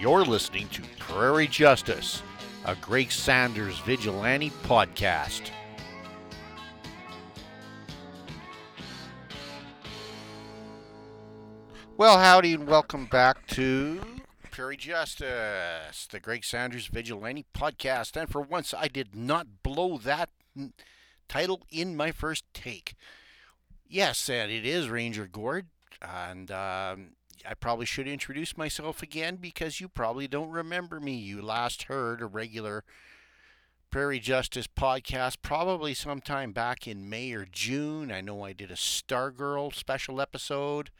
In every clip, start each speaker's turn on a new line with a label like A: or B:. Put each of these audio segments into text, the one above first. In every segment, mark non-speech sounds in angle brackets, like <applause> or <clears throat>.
A: You're listening to Prairie Justice, a Greg Saunders vigilante podcast. Well, howdy, and welcome back to Prairie Justice, the Greg Saunders Vigilante podcast. And for once, I did not blow that n- title in my first take. Yes, and it is Ranger Gord, and um, I probably should introduce myself again because you probably don't remember me. You last heard a regular Prairie Justice podcast probably sometime back in May or June. I know I did a Stargirl special episode.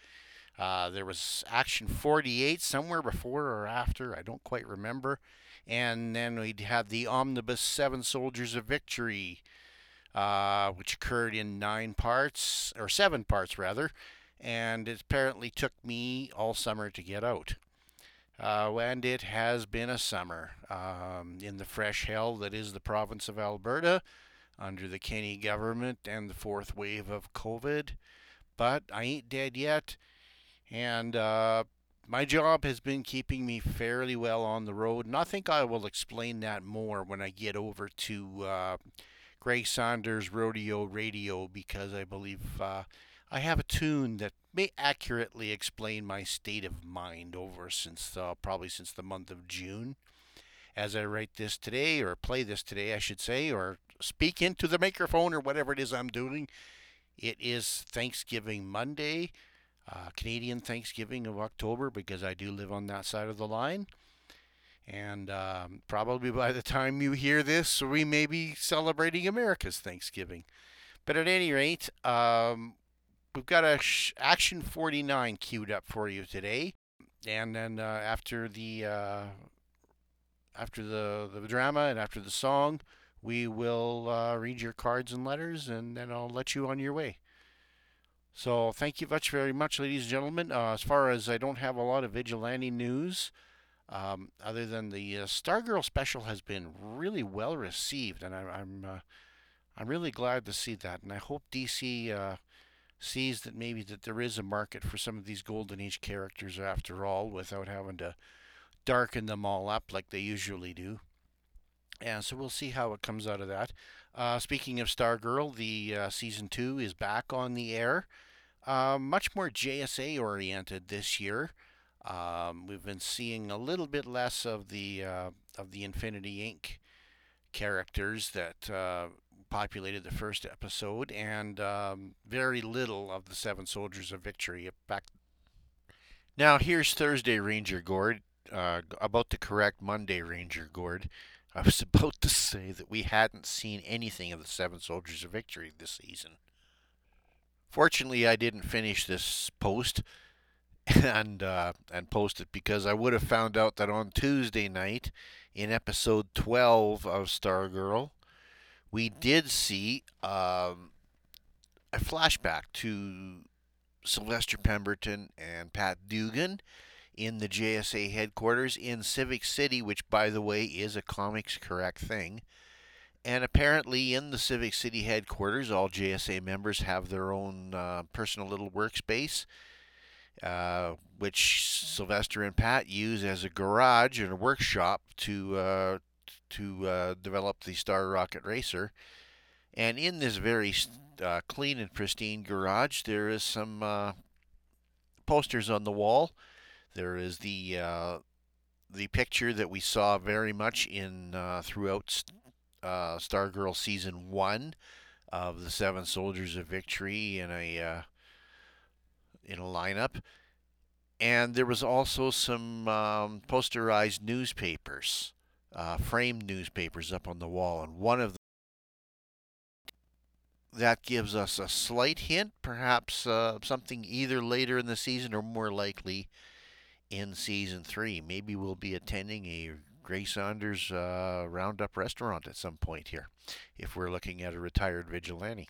A: Uh, there was Action 48 somewhere before or after, I don't quite remember. And then we had the Omnibus Seven Soldiers of Victory, uh, which occurred in nine parts, or seven parts rather. And it apparently took me all summer to get out. Uh, and it has been a summer um, in the fresh hell that is the province of Alberta under the Kenney government and the fourth wave of COVID. But I ain't dead yet and uh, my job has been keeping me fairly well on the road. And I think I will explain that more when I get over to uh, Greg Saunders Rodeo Radio because I believe uh, I have a tune that may accurately explain my state of mind over since uh, probably since the month of June. As I write this today, or play this today, I should say, or speak into the microphone, or whatever it is I'm doing, it is Thanksgiving Monday uh, Canadian Thanksgiving of October because I do live on that side of the line. And um, probably by the time you hear this, we may be celebrating America's Thanksgiving. But at any rate, um, we've got a sh- Action 49 queued up for you today. And then uh, after the uh, after the, the drama and after the song, we will uh, read your cards and letters, and then I'll let you on your way. So thank you much very much, ladies and gentlemen. Uh, as far as I don't have a lot of vigilante news, um, other than the uh, Stargirl special has been really well received, and I, I'm uh, I'm really glad to see that, and I hope DC sees that maybe that there is a market for some of these Golden Age characters after all, without having to darken them all up like they usually do. And so we'll see how it comes out of that. Uh, speaking of Stargirl, the uh, season two is back on the air. Uh, much more JSA oriented this year. Um, we've been seeing a little bit less of the uh, of the Infinity Inc. characters that uh, populated the first episode, and um, very little of the Seven Soldiers of Victory. Back now, here's Thursday Ranger Gord uh, about to correct Monday Ranger Gord. I was <laughs> about to say that we hadn't seen anything of the Seven Soldiers of Victory this season. Fortunately, I didn't finish this post <laughs> and uh, and post it because I would have found out that on Tuesday night, in episode 12 of Stargirl, we did see um, a flashback to Sylvester Pemberton and Pat Dugan in the JSA headquarters in Civic City, which, by the way, is a comics correct thing. And apparently, in the Civic City headquarters, all JSA members have their own uh, personal little workspace, uh, which Sylvester and Pat use as a garage and a workshop to uh, to uh, develop the Star Rocket Racer. And in this very uh, clean and pristine garage, there is some uh, posters on the wall. There is the the picture that we saw very much in throughout uh, Stargirl season one of the Seven Soldiers of Victory in a uh, in a lineup, and there was also some um, posterized newspapers, uh, framed newspapers up on the wall, and one of them that gives us a slight hint, perhaps uh, something either later in the season or more likely in season three. Maybe we'll be attending a Greg Saunders uh, Roundup restaurant at some point here, if we're looking at a retired vigilante.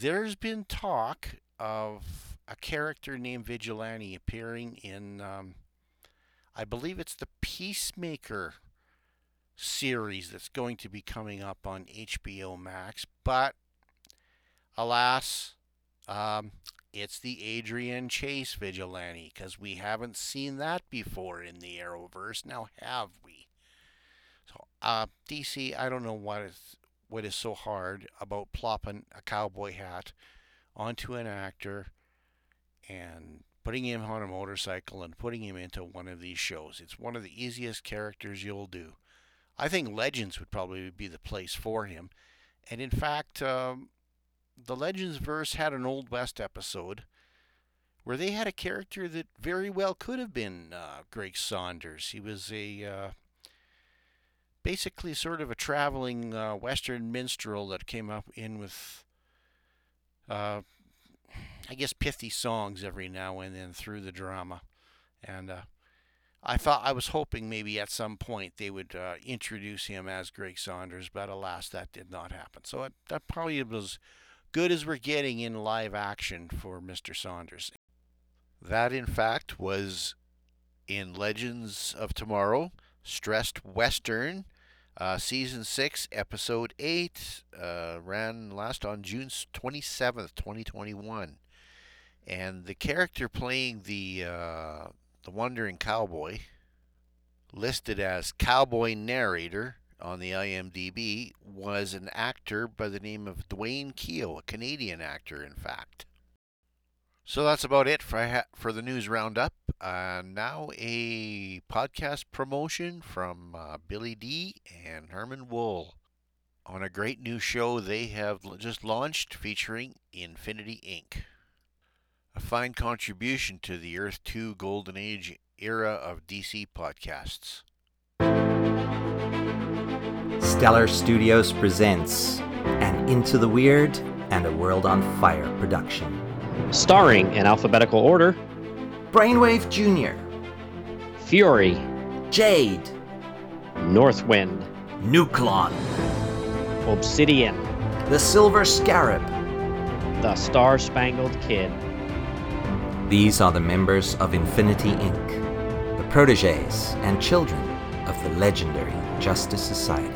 A: There's been talk of a character named Vigilante appearing in, um, I believe it's the Peacemaker series that's going to be coming up on HBO Max, but alas, Um, it's the Adrian Chase vigilante because we haven't seen that before in the Arrowverse. Now, have we? So, uh, DC, I don't know what is what is so hard about plopping a cowboy hat onto an actor and putting him on a motorcycle and putting him into one of these shows. It's one of the easiest characters you'll do. I think Legends would probably be the place for him. And in fact, um, the Legends verse had an Old West episode where they had a character that very well could have been uh, Greg Saunders. He was a uh, basically sort of a traveling uh, Western minstrel that came up in with, uh, I guess, pithy songs every now and then through the drama. And uh, I thought I was hoping maybe at some point they would uh, introduce him as Greg Saunders, but alas, that did not happen. So it, that probably was good as we're getting in live action for Mr. Saunders. That, in fact, was in Legends of Tomorrow, Stressed Western, uh, Season 6, Episode 8, uh, ran last on June 27th, 2021. And the character playing the uh, the Wandering Cowboy, listed as Cowboy Narrator on the IMDb, was an actor by the name of Dwayne Keel, a Canadian actor, in fact. So that's about it for for the news roundup. Uh, now a podcast promotion from uh, Billy D and Herman Wool on a great new show they have just launched featuring Infinity Inc a fine contribution to the Earth 2 Golden Age era of DC podcasts.
B: Stellar Studios presents an Into the Weird and a World on Fire production.
C: Starring in alphabetical order
B: Brainwave Jr.,
C: Fury,
B: Jade,
C: Northwind,
B: Nuklon,
C: Obsidian,
B: The Silver Scarab,
C: The Star Spangled Kid.
B: These are the members of Infinity Inc., the proteges and children of the legendary Justice Society.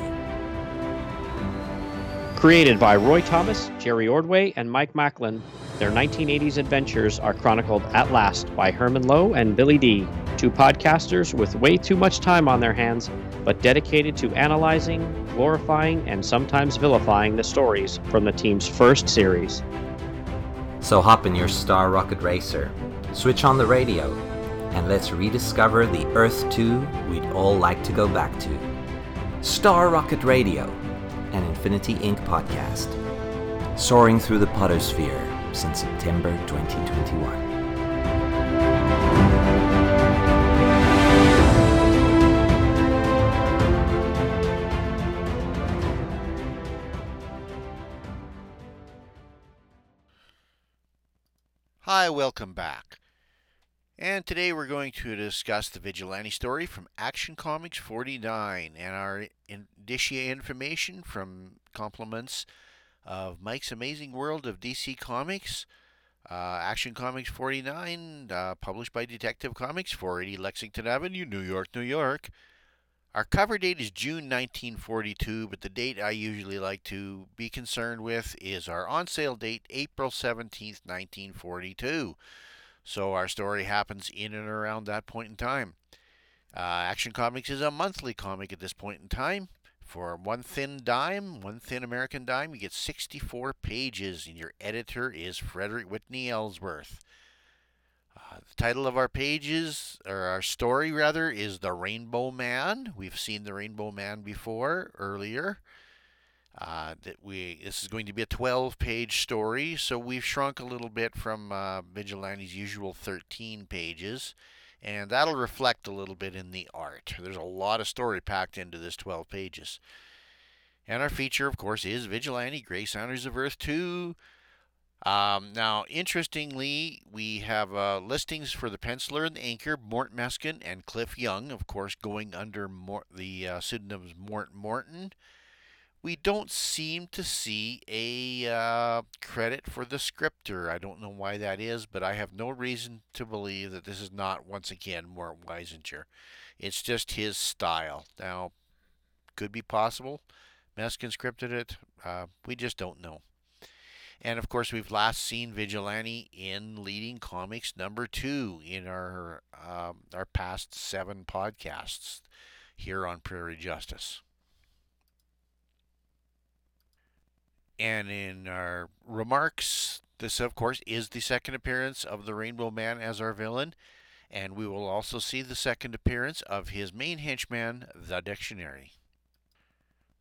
C: Created by Roy Thomas, Jerry Ordway, and Mike Machlan, their 1980s adventures are chronicled at last by Herman Lowe and Billy D., two podcasters with way too much time on their hands, but dedicated to analyzing, glorifying, and sometimes vilifying the stories from the team's first series.
B: So hop in your Star Rocket Racer, switch on the radio, and let's rediscover the Earth 2 we'd all like to go back to. Star Rocket Radio, an Infinity Inc. podcast, soaring through the podosphere since September 2021.
A: Hi, welcome back. And today we're going to discuss the Vigilante story from Action Comics 49 and our indicia information from compliments of Mike's Amazing World of DC Comics. Uh, Action Comics 49, uh, published by Detective Comics, 480 Lexington Avenue, New York, New York. Our cover date is June 1942, but the date I usually like to be concerned with is our on sale date, April 17th, 1942. So our story happens in and around that point in time. Uh, Action Comics is a monthly comic at this point in time. For one thin dime, one thin American dime, you get 64 pages, and your editor is Frederick Whitney Ellsworth. Uh, the title of our pages, or our story rather, is The Rainbow Man. We've seen The Rainbow Man before, earlier. Uh, that we this is going to be a 12 page story, so we've shrunk a little bit from uh, Vigilante's usual 13 pages, and that'll reflect a little bit in the art. There's a lot of story packed into this 12 pages. And our feature, of course, is Vigilante Greg Saunders of Earth 2. Um, now, interestingly, we have uh, listings for the penciler and the inker, Mort Meskin and Cliff Young, of course, going under Mort, the uh, pseudonyms Mort Morton. We don't seem to see a uh, credit for the scripter. I don't know why that is, but I have no reason to believe that this is not, once again, Mort Weisinger. It's just his style. Now, could be possible. Meskin scripted it. Uh, we just don't know. And of course, we've last seen Vigilante in Leading Comics number two in our um, our past seven podcasts here on Prairie Justice. And in our remarks, this, of course, is the second appearance of the Rainbow Man as our villain. And we will also see the second appearance of his main henchman, the Dictionary.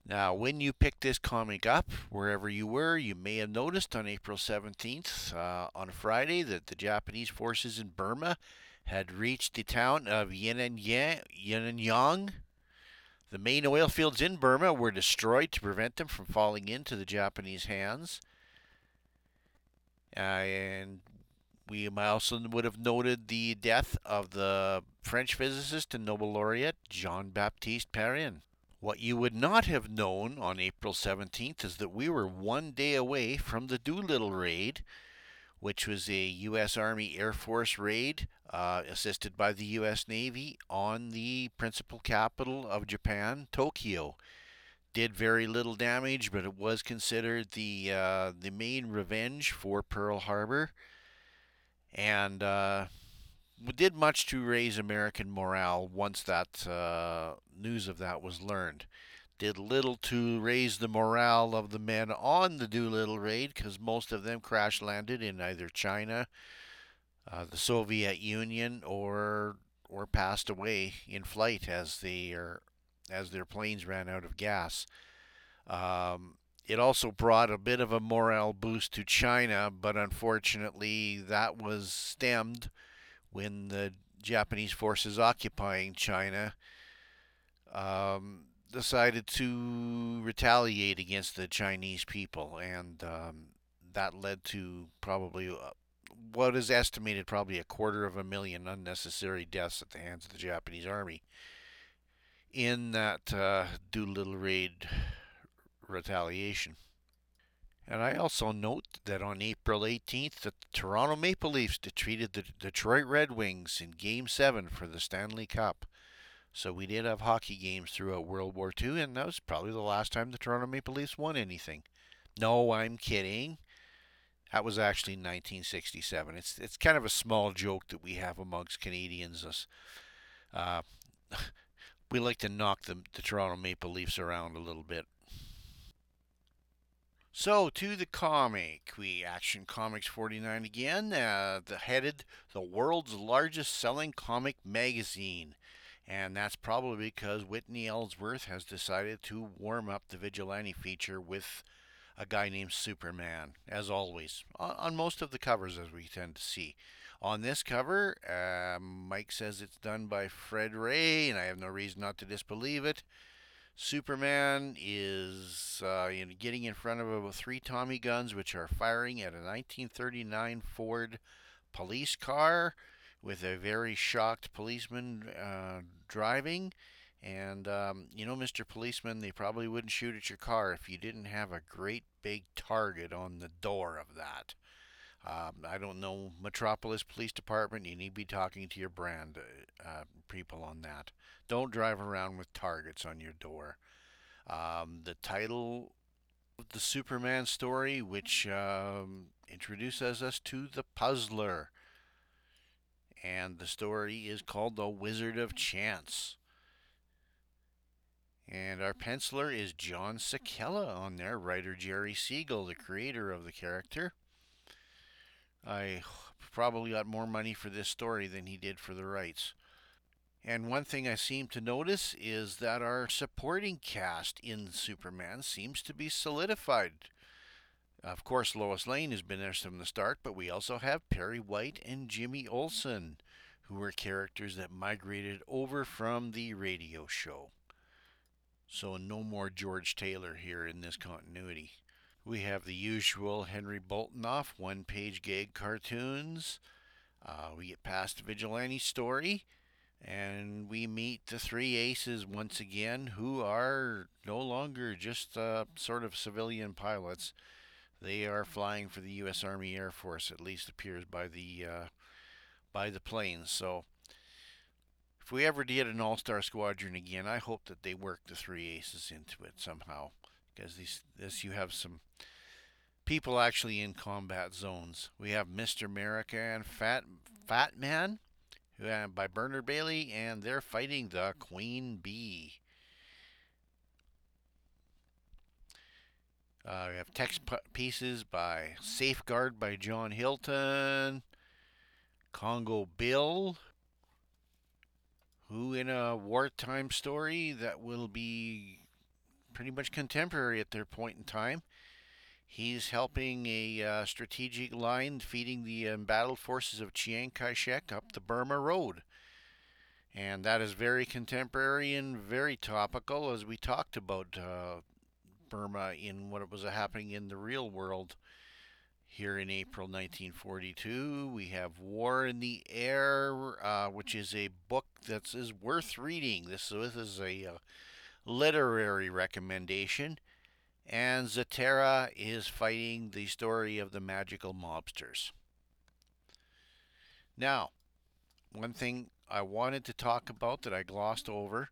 A: Now, when you picked this comic up, wherever you were, you may have noticed on April 17th, uh, on Friday, that the Japanese forces in Burma had reached the town of Yenangyaung. The main oil fields in Burma were destroyed to prevent them from falling into the Japanese hands. Uh, and we also would have noted the death of the French physicist and Nobel laureate Jean Baptiste Perrin. What you would not have known on April 17th is that we were one day away from the Doolittle raid, which was a U.S. Army Air Force raid uh, assisted by the U.S. Navy on the principal capital of Japan, Tokyo. Did very little damage, but it was considered the uh, the main revenge for Pearl Harbor, and uh, did much to raise American morale once that uh, news of that was learned. Did little to raise the morale of the men on the Doolittle raid because most of them crash landed in either China, uh, the Soviet Union, or or passed away in flight as they are, as their planes ran out of gas. Um, it also brought a bit of a morale boost to China, but unfortunately that was stemmed when the Japanese forces occupying China um, decided to retaliate against the Chinese people, and um, that led to probably uh, what is estimated probably a quarter of a million unnecessary deaths at the hands of the Japanese army in that uh, Doolittle raid retaliation. And I also note that on April 18th, the Toronto Maple Leafs defeated the Detroit Red Wings in Game 7 for the Stanley Cup. So we did have hockey games throughout World War II, and that was probably the last time the Toronto Maple Leafs won anything. No, I'm kidding. That was actually 1967. It's it's kind of a small joke that we have amongst Canadians. Uh, <laughs> we like to knock the, the Toronto Maple Leafs around a little bit. So to the comic, we Action Comics 49 again, uh, the headed the world's largest selling comic magazine, and that's probably because Whitney Ellsworth has decided to warm up the vigilante feature with a guy named Superman, as always, on, on most of the covers as we tend to see. On this cover, uh, Mike says it's done by Fred Ray, and I have no reason not to disbelieve it. Superman is uh, know, getting in front of about three Tommy guns, which are firing at a 1939 Ford police car with a very shocked policeman uh, driving. And, um, you know, Mr. Policeman, they probably wouldn't shoot at your car if you didn't have a great big target on the door of that. Um, I don't know, Metropolis Police Department, you need to be talking to your brand uh, people on that. Don't drive around with targets on your door. Um, the title of the Superman story, which um, introduces us to the Puzzler. And the story is called The Wizard of Chance. And our penciler is John Sikela on there, writer Jerry Siegel, the creator of the character. I probably got more money for this story than he did for the rights. And one thing I seem to notice is that our supporting cast in Superman seems to be solidified. Of course, Lois Lane has been there from the start, but we also have Perry White and Jimmy Olsen, who were characters that migrated over from the radio show. So, no more George Taylor here in this continuity. We have the usual Henry Boltinoff one page gag cartoons. Uh, we get past vigilante story, and we meet the three aces once again, who are no longer just uh, sort of civilian pilots. They are flying for the U.S. Army Air Force, at least appears by the uh, by the planes. So, if we ever did an all-star squadron again, I hope that they work the three aces into it somehow because this you have some people actually in combat zones. We have Mr. America and Fat Fat Man, uh, by Bernard Bailey, and they're fighting the Queen Bee. Uh, we have text pieces by Safeguard by John Hilton, Congo Bill, who in a wartime story that will be pretty much contemporary at their point in time. He's helping a uh, strategic line feeding the embattled forces of Chiang Kai shek up the Burma Road. And that is very contemporary and very topical as we talked about uh, Burma in what was happening in the real world here in April 1942. We have War in the Air, uh, which is a book that is worth reading. This, this is a uh, literary recommendation. And Zatara is fighting the story of the magical mobsters. Now, one thing I wanted to talk about that I glossed over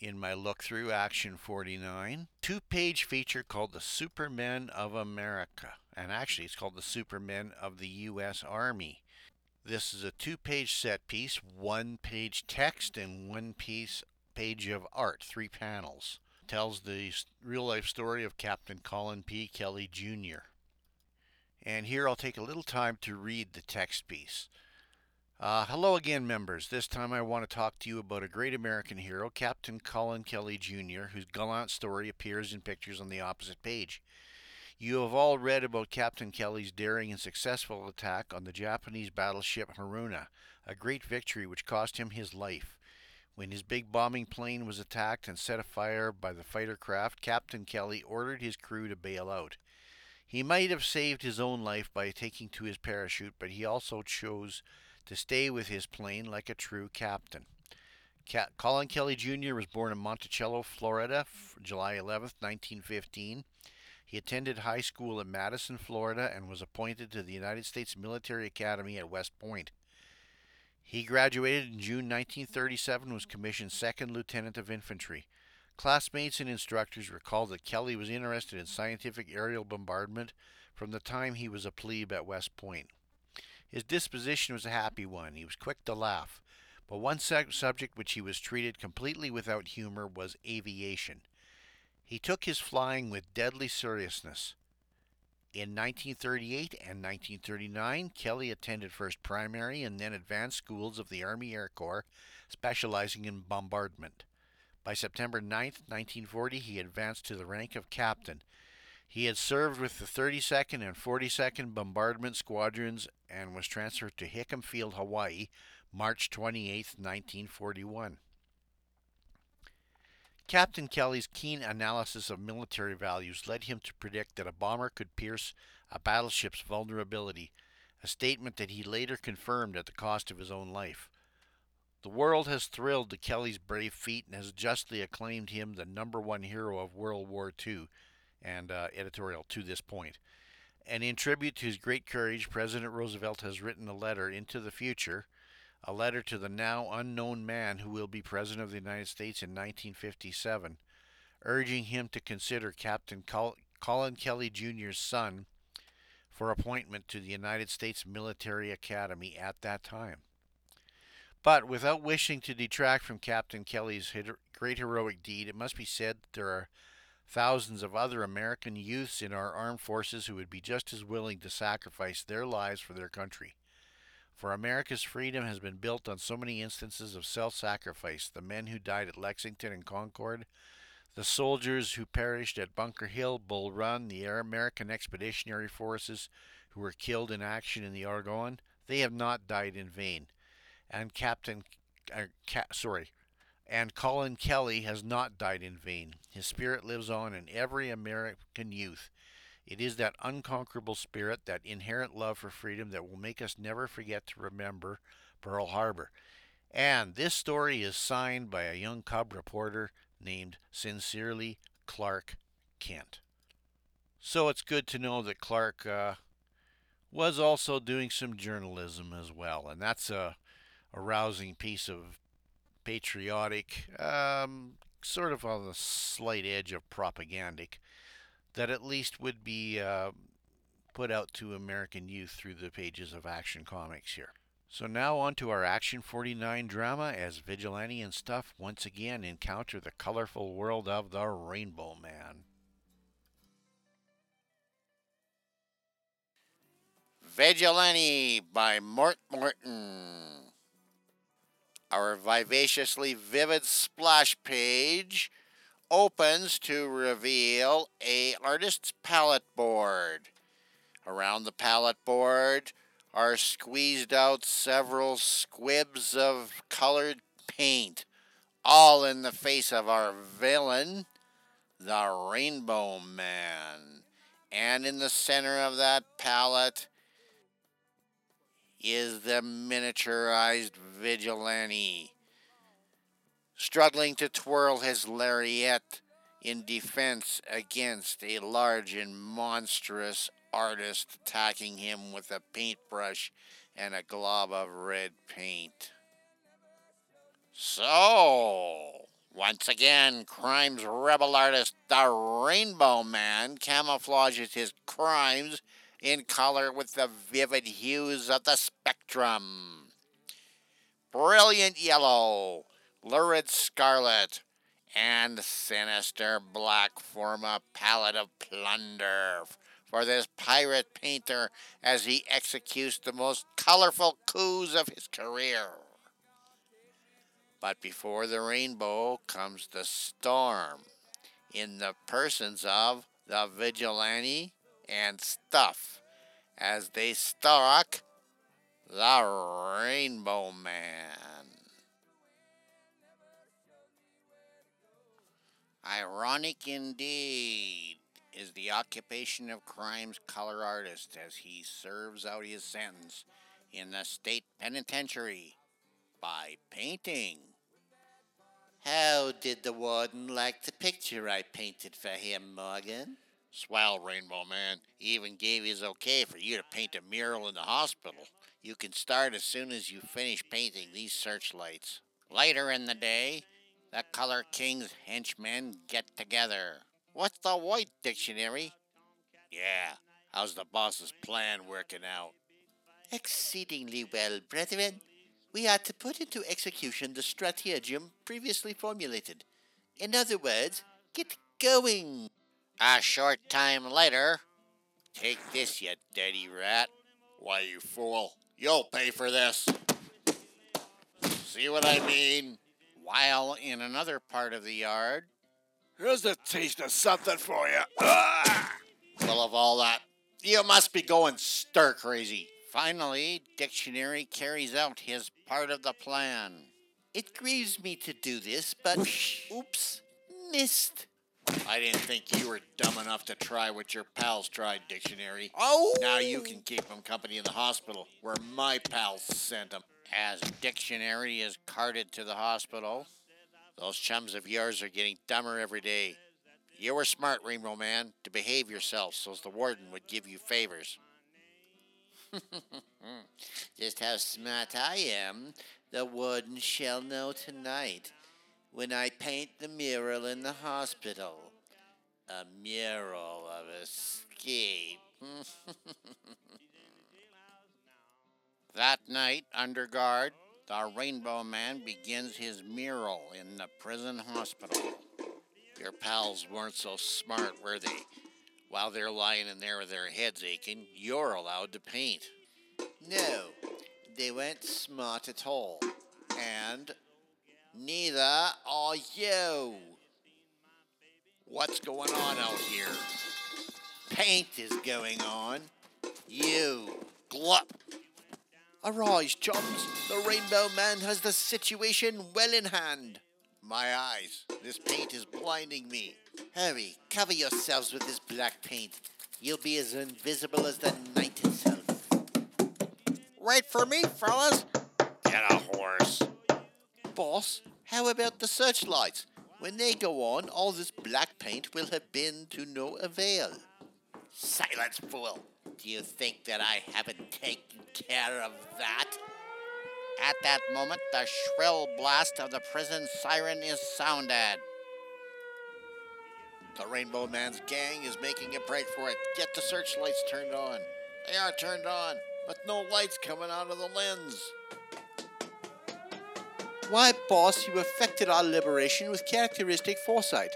A: in my look through Action 49. Two page feature called The Supermen of America. And actually, it's called The Supermen of the U.S. Army. This is a two page set piece, one page text, and one piece page of art, three panels. Tells the real life story of Captain Colin P. Kelly Jr. And here I'll take a little time to read the text piece. Uh, hello again, members. This time I want to talk to you about a great American hero, Captain Colin Kelly Jr., whose gallant story appears in pictures on the opposite page. You have all read about Captain Kelly's daring and successful attack on the Japanese battleship Haruna, a great victory which cost him his life. When his big bombing plane was attacked and set afire by the fighter craft, Captain Kelly ordered his crew to bail out. He might have saved his own life by taking to his parachute, but he also chose to stay with his plane like a true captain. Colin Kelly Jr. was born in Monticello, Florida, July 11, 1915. He attended high school in Madison, Florida, and was appointed to the United States Military Academy at West Point. He graduated in June 1937 was commissioned second lieutenant of infantry. Classmates and instructors recall that Kelly was interested in scientific aerial bombardment from the time he was a plebe at West Point. His disposition was a happy one. He was quick to laugh. But one subject which he was treated completely without humor was aviation. He took his flying with deadly seriousness. In 1938 and 1939, Kelly attended first primary and then advanced schools of the Army Air Corps, specializing in bombardment. By September 9, 1940, he advanced to the rank of captain he had served with the 32nd and 42nd Bombardment Squadrons and was transferred to Hickam Field, Hawaii, March 28, 1941. Captain Kelly's keen analysis of military values led him to predict that a bomber could pierce a battleship's vulnerability, a statement that he later confirmed at the cost of his own life. The world has thrilled to Kelly's brave feat and has justly acclaimed him the number one hero of World War II and uh, editorial to this point. And in tribute to his great courage, President Roosevelt has written a letter into the future, a letter to the now unknown man who will be President of the United States in 1957, urging him to consider Captain Col- Colin Kelly Jr.'s son for appointment to the United States Military Academy at that time. But without wishing to detract from Captain Kelly's great heroic deed, it must be said that there are thousands of other American youths in our armed forces who would be just as willing to sacrifice their lives for their country. For America's freedom has been built on so many instances of self sacrifice the men who died at Lexington and Concord, the soldiers who perished at Bunker Hill, Bull Run, the American Expeditionary Forces who were killed in action in the Argonne, they have not died in vain. And Captain, uh, sorry, and Colin Kelly has not died in vain. His spirit lives on in every American youth. It is that unconquerable spirit, that inherent love for freedom that will make us never forget to remember Pearl Harbor. And this story is signed by a young cub reporter named Sincerely Clark Kent. So it's good to know that Clark uh, was also doing some journalism as well, and that's a, a rousing piece of patriotic, um, sort of on the slight edge of propagandic, that at least would be uh, put out to American youth through the pages of Action Comics here. So now on to our Action 49 drama as Vigilante and Stuff once again encounter the colorful world of the Rainbow Man. Vigilante by Mort Morton. Our vivaciously vivid splash page opens to reveal a artist's palette board. Around the palette board are squeezed out several squibs of colored paint, all in the face of our villain, the Rainbow Man. And in the center of that palette is the miniaturized vigilante, struggling to twirl his lariat in defense against a large and monstrous artist attacking him with a paintbrush and a glob of red paint. So, once again, crime's rebel artist, the Rainbow Man, camouflages his crimes in color with the vivid hues of the spectrum. Brilliant yellow, lurid scarlet, and sinister black form a palette of plunder for this pirate painter as he executes the most colorful coups of his career. But before the rainbow comes the storm, in the persons of the vigilante and stuff, as they stalk the Rainbow Man. Ironic indeed is the occupation of crime's color artist as he serves out his sentence in the state penitentiary by painting. How did the warden like the picture I painted for him, Morgan? Swell, Rainbow Man. He even gave his okay for you to paint a mural in the hospital. You can start as soon as you finish painting these searchlights. Later in the day, the Color King's henchmen get together. What's the white dictionary? Yeah, how's the boss's plan working out? Exceedingly well, brethren. We are to put into execution the stratagem previously formulated. In other words, get going. A short time later, take this, you dirty rat. Why, you fool, you'll pay for this. See what I mean? While in another part of the yard,
D: Here's a taste of something for you. Ah!
A: full of all that, you must be going stir crazy. Finally, Dictionary carries out his part of the plan. It grieves me to do this, but oops, missed. I didn't think you were dumb enough to try what your pals tried, Dictionary.
D: Oh!
A: Now you can keep them company in the hospital, where my pals sent him. As Dictionary is carted to the hospital, those chums of yours are getting dumber every day. You were smart, Rainbow Man, to behave yourself so the warden would give you favors. <laughs> Just how smart I am, the warden shall know tonight when I paint the mural in the hospital. A mural of escape. <laughs> that night, under guard, the Rainbow Man begins his mural in the prison hospital. Your pals weren't so smart, were they? While they're lying in there with their heads aching, you're allowed to paint. No, they weren't smart at all. And neither are you. What's going on out here? Paint is going on. You glup. Arise, chums. The Rainbow Man has the situation well in hand. My eyes. This paint is blinding me. Hurry, cover yourselves with this black paint. You'll be as invisible as the night itself. Wait for me, fellas. Get a horse. Boss, how about the searchlights? When they go on, all this black paint will have been to no avail. Silence, fool. Do you think that I haven't taken care of that? At that moment, the shrill blast of the prison siren is sounded. The Rainbow Man's gang is making a break for it. Get the searchlights turned on. They are turned on, but no lights coming out of the lens.
E: Why, boss, you effected our liberation with characteristic foresight.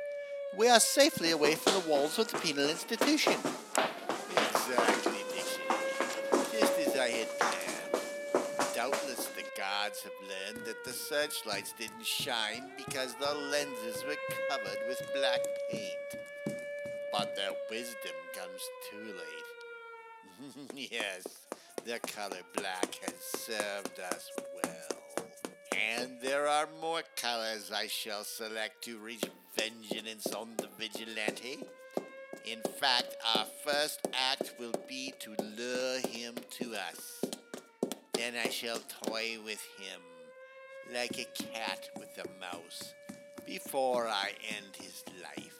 E: We are safely away from the walls of the penal institution.
A: Have learned that the searchlights didn't shine because the lenses were covered with black paint. But their wisdom comes too late. <laughs> yes, the color black has served us well. And there are more colors I shall select to wreak vengeance on the vigilante. In fact, our first act will be to lure him to us. Then I shall toy with him like a cat with a mouse before I end his life.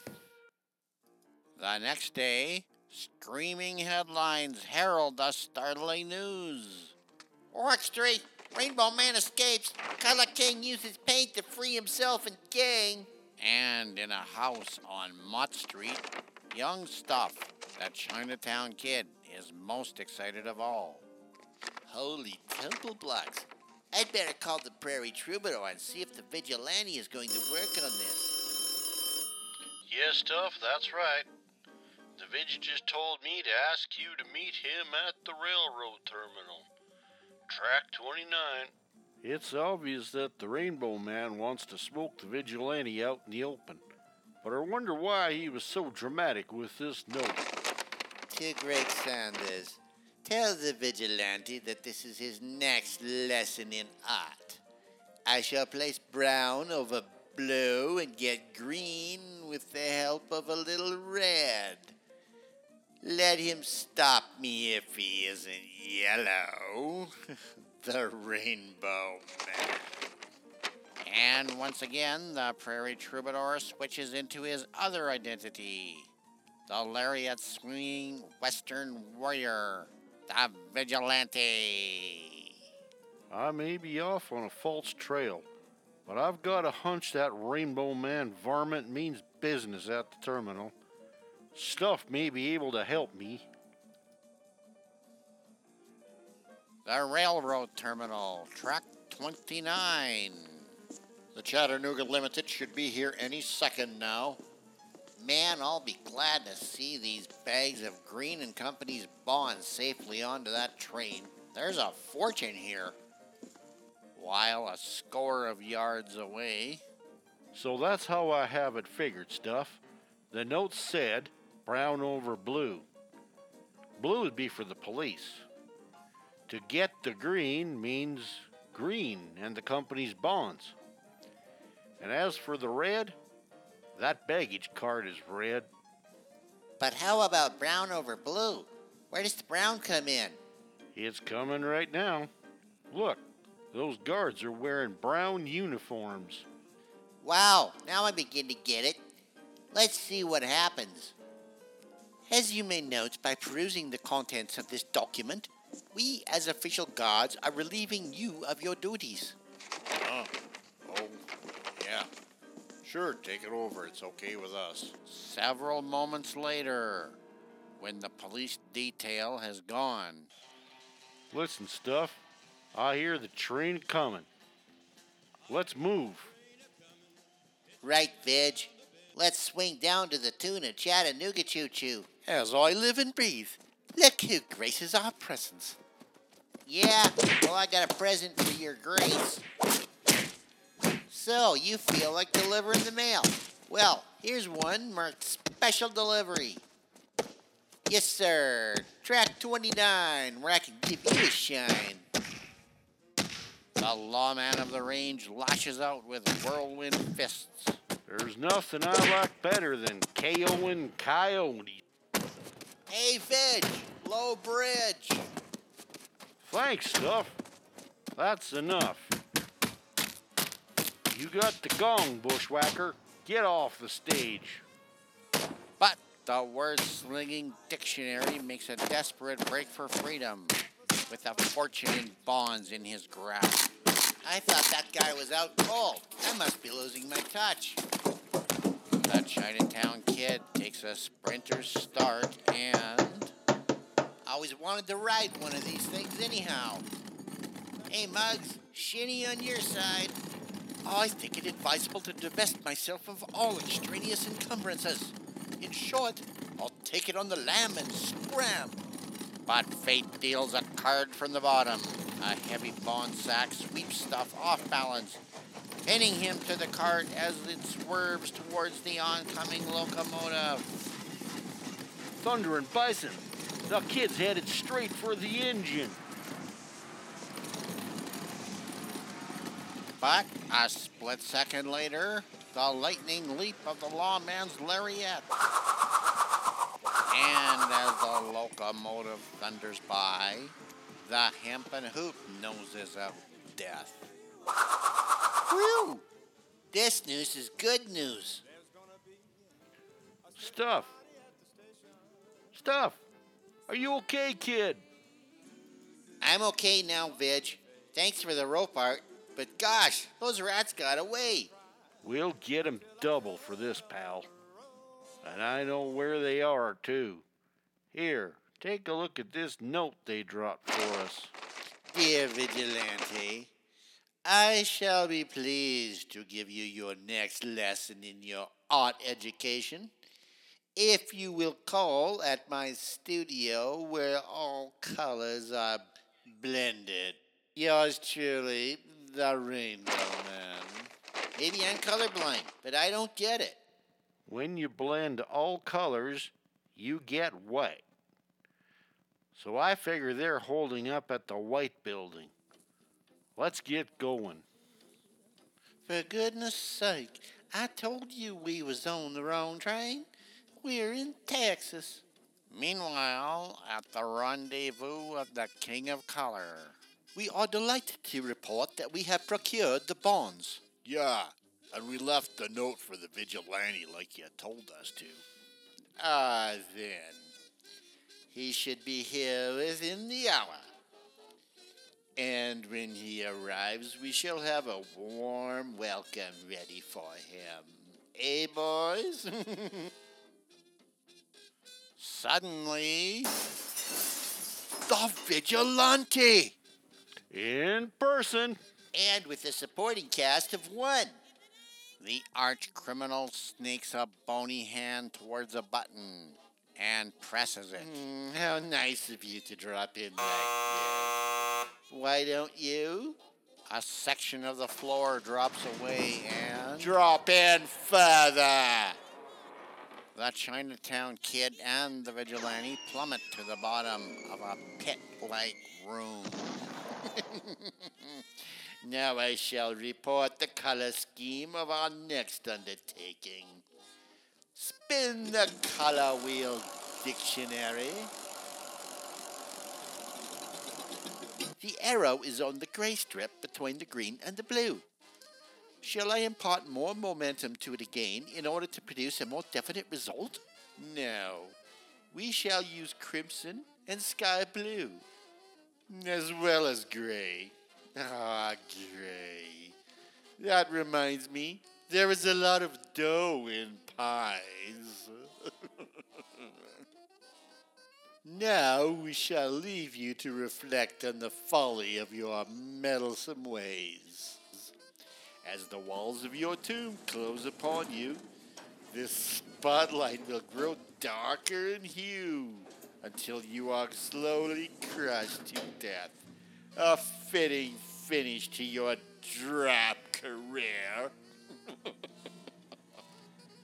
A: The next day, screaming headlines herald the startling news. Rock Street, Rainbow Man escapes. Color King uses paint to free himself and gang. And in a house on Mott Street, young Stuff, that Chinatown kid, is most excited of all. Holy temple blocks. I'd better call the Prairie Troubadour and see if the vigilante is going to work on this.
F: Yes, Tuff, that's right. The Vidge just told me to ask you to meet him at the railroad terminal. Track 29.
G: It's obvious that the Rainbow Man wants to smoke the vigilante out in the open. But I wonder why he was so dramatic with this note.
A: To Greg Saunders, tell the vigilante that this is his next lesson in art. I shall place brown over blue and get green with the help of a little red. Let him stop me if he isn't yellow. <laughs> the Rainbow Man. And once again, the Prairie Troubadour switches into his other identity the lariat swinging Western warrior, the Vigilante.
G: I may be off on a false trail, but I've got a hunch that Rainbow Man varmint means business at the terminal. Stuff may be able to help me.
A: The railroad terminal, track 29. The Chattanooga Limited should be here any second now. Man, I'll be glad to see these bags of Green and Company's bonds safely onto that train. There's a fortune here. While a score of yards away,
G: So that's how I have it figured, Stuff. The note said brown over blue. Blue would be for the police. To get the green means green and the company's bonds. And as for the red, that baggage card is red.
A: but how about brown over blue? Where does the brown come in?
G: It's coming right now. Look, those guards are wearing brown uniforms.
A: Wow, now I begin to get it. Let's see what happens. As you may note by perusing the contents of this document, we as official guards are relieving you of your duties.
D: Oh, oh, yeah. Sure, take it over. It's okay with us.
A: Several moments later, when the police detail has gone,
G: Listen, Stuff, I hear the train coming. Let's move.
A: right, Vig, let's swing down to the tune of Chattanooga Choo Choo.
E: As I live and breathe, look who graces our presence.
A: Yeah, well, I got a present for your grace. So, you feel like delivering the mail. Well, here's one marked special delivery. Yes, sir. Track 29, where I can give you a shine. The lawman of the range lashes out with whirlwind fists.
G: There's nothing I like better than KOing coyotes.
A: Hey, Vig, low bridge.
G: Thanks, Stuff. That's enough. You got the gong, bushwhacker. Get off the stage.
A: But the word slinging dictionary makes a desperate break for freedom with a fortune in bonds in his grasp. I thought that guy was out cold. I must be losing my touch. The Chinatown kid takes a sprinter start and. Always wanted to ride one of these things anyhow. Hey, Muggs, shinny on your side. I think it advisable to divest myself of all extraneous encumbrances. In short, I'll take it on the lam and scram. But fate deals a card from the bottom. A heavy bond sack sweeps stuff off balance, pinning him to the cart as it swerves towards the oncoming locomotive.
G: Thunder and Bison. The kid's headed straight for the engine.
A: But a split second later, the lightning leap of the lawman's lariat. And as the locomotive thunders by, the hempen hoop noses of death. Whew! This news is good news.
G: Stuff. Stuff. Are you okay, kid?
A: I'm okay now, Vig. Thanks for the rope art, but gosh, those rats got away.
G: We'll get 'em double for this, pal. And I know where they are, too. Here, take a look at this note they dropped for us.
A: Dear Vigilante, I shall be pleased to give you your next lesson in your art education if you will call at my studio where all colors are blended. Yours truly, the Rainbow Man. Maybe I'm colorblind, but I don't get it.
G: When you blend all colors, you get white. So I figure they're holding up at the white building. Let's get going.
A: For goodness sake, I told you we was on the wrong train. We're in Texas. Meanwhile, at the rendezvous of the King of Color, we are delighted to report that we have procured the bonds.
H: Yeah, and we left the note for the vigilante like you told us to.
A: Ah, then. He should be here within the hour. And when he arrives, we shall have a warm welcome ready for him. Eh, boys? <laughs> Suddenly, the vigilante!
G: In person.
A: And with a supporting cast of one. The arch criminal sneaks a bony hand towards a button and presses it. Mm, how nice of you to drop in like this. Why don't you? A section of the floor drops away and. Drop in further! The Chinatown kid and the vigilante plummet to the bottom of a pit like room. <laughs> now I shall report the color scheme of our next undertaking. Spin the color wheel dictionary. The arrow is on the gray strip between the green and the blue. Shall I impart more momentum to it again in order to produce a more definite result? No. We shall use crimson and sky blue, as well as gray. Ah, gray. That reminds me, there is a lot of dough in pies. <laughs> now we shall leave you to reflect on the folly of your meddlesome ways. As the walls of your tomb close upon you, this spotlight will grow darker in hue until you are slowly crushed to death. A fitting finish to your drab career. <laughs>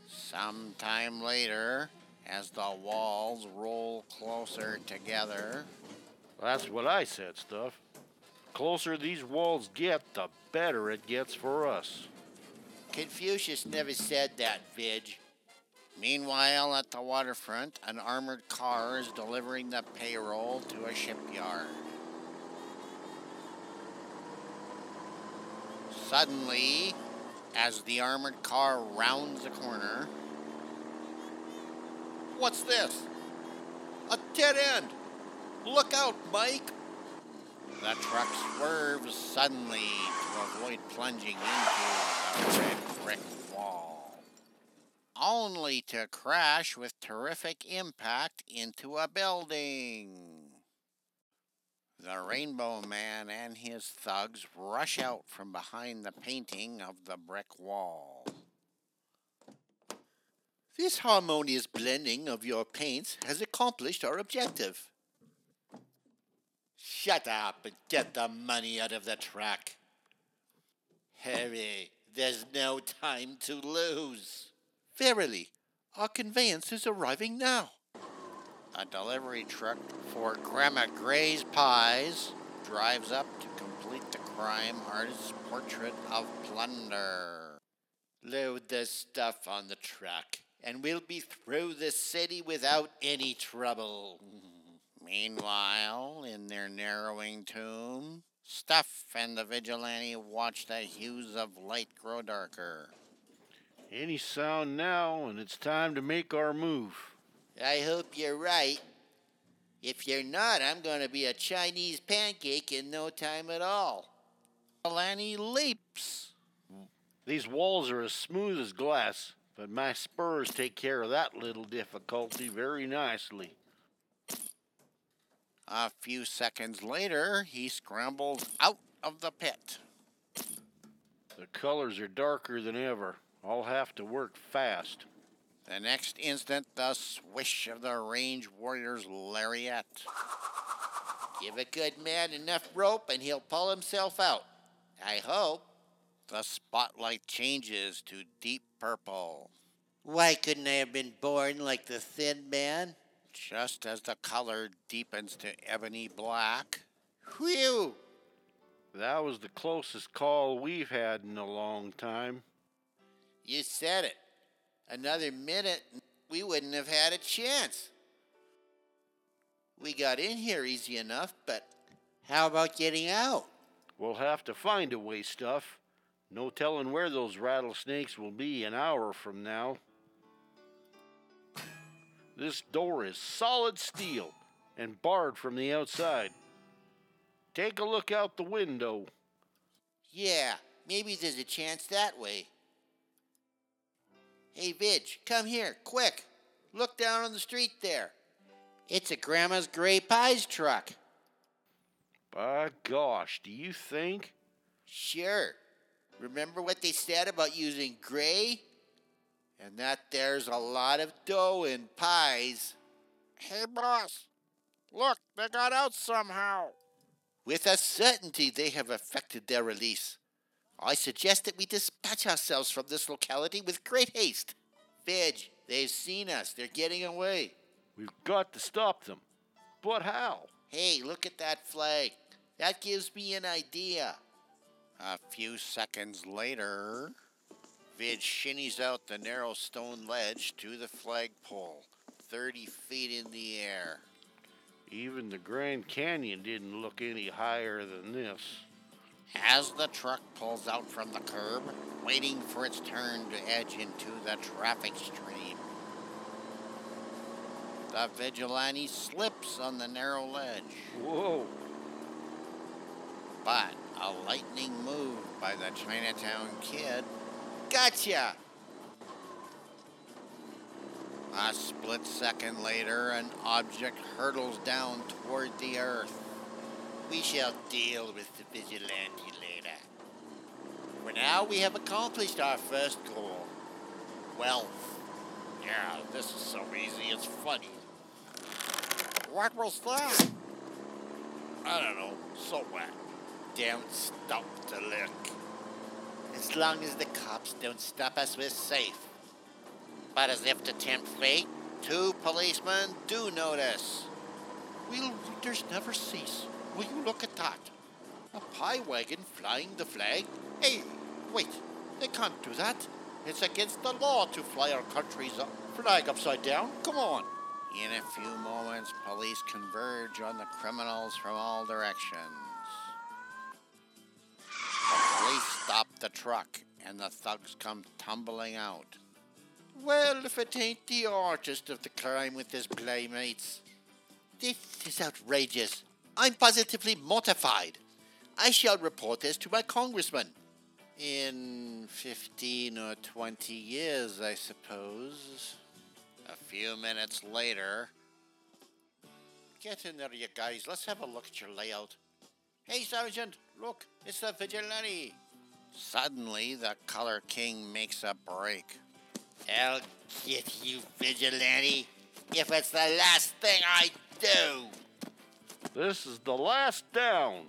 A: Sometime later, as the walls roll closer together,
G: That's what I said, Stuff. Closer these walls get, the better it gets for us.
A: Confucius never said that, Vidge. Meanwhile, at the waterfront, an armored car is delivering the payroll to a shipyard. Suddenly, as the armored car rounds a corner, what's this? A dead end! Look out, Mike! The truck swerves suddenly to avoid plunging into a red brick. Only to crash with terrific impact into a building. The Rainbow Man and his thugs rush out from behind the painting of the brick wall. This harmonious blending of your paints has accomplished our objective. Shut up and get the money out of the truck. Hurry, there's no time to lose. Verily, our conveyance is arriving now. A delivery truck for Grandma Gray's Pies drives up to complete the crime artist's portrait of plunder. Load the stuff on the truck, and we'll be through the city without any trouble. Meanwhile, in their narrowing tomb, Stuff and the vigilante watch the hues of light grow darker.
G: Any sound now, and it's time to make our move.
A: I hope you're right. If you're not, I'm going to be a Chinese pancake in no time at all. Lanny leaps.
G: These walls are as smooth as glass, but my spurs take care of that little difficulty very nicely.
A: A few seconds later, he scrambles out of the pit.
G: The colors are darker than ever. I'll have to work fast.
A: The next instant, the swish of the range warrior's lariat. Give a good man enough rope and he'll pull himself out. I hope. The spotlight changes to deep purple. Why couldn't I have been born like the thin man? Just as the color deepens to ebony black. Whew!
G: That was the closest call we've had in a long time.
A: You said it. Another minute, we wouldn't have had a chance. We got in here easy enough, but how about getting out?
G: We'll have to find a way, Stuff. No telling where those rattlesnakes will be an hour from now. This door is solid steel and barred from the outside. Take a look out the window.
A: Yeah, maybe there's a chance that way. Hey, Vidge, come here, quick. Look down on the street there. It's a Grandma's Gray Pies truck.
G: By gosh, do you think?
A: Sure. Remember what they said about using gray? And that there's a lot of dough in pies.
I: Hey, boss. Look, they got out somehow.
A: With a certainty, they have effected their release. I suggest that we dispatch ourselves from this locality with great haste. Vidge, they've seen us. They're getting away.
G: We've got to stop them. But how?
A: Hey, look at that flag. That gives me an idea. A few seconds later, Vidge shinnies out the narrow stone ledge to the flagpole, 30 feet in the air.
G: Even the Grand Canyon didn't look any higher than this.
A: As the truck pulls out from the curb, waiting for its turn to edge into the traffic stream, the vigilante slips on the narrow ledge.
G: Whoa!
A: But a lightning move by the Chinatown kid. Gotcha! A split second later, an object hurtles down toward the earth. We shall deal with the vigilante later. For now, we have accomplished our first goal wealth.
I: Yeah, this is so easy, it's funny. What was that? I don't know. So what?
A: Don't stop to look. As long as the cops don't stop us, we're safe. But as if to tempt fate, two policemen do notice. We'll readers never cease? Will you look at that? A pie wagon flying the flag? Hey, wait, they can't do that. It's against the law to fly our country's flag upside down. Come on. In a few moments, police converge on the criminals from all directions. The police stop the truck, and the thugs come tumbling out. Well, if it ain't the artist of the crime with his playmates. This is outrageous. I'm positively mortified. I shall report this to my congressman.
E: In 15 or 20 years, I suppose. A few minutes later. Get in there, you guys. Let's have a look at your layout. Hey, Sergeant, look, it's the vigilante. Suddenly, the Color King makes a break. I'll get you, vigilante, if it's the last thing I do.
G: This is the last down.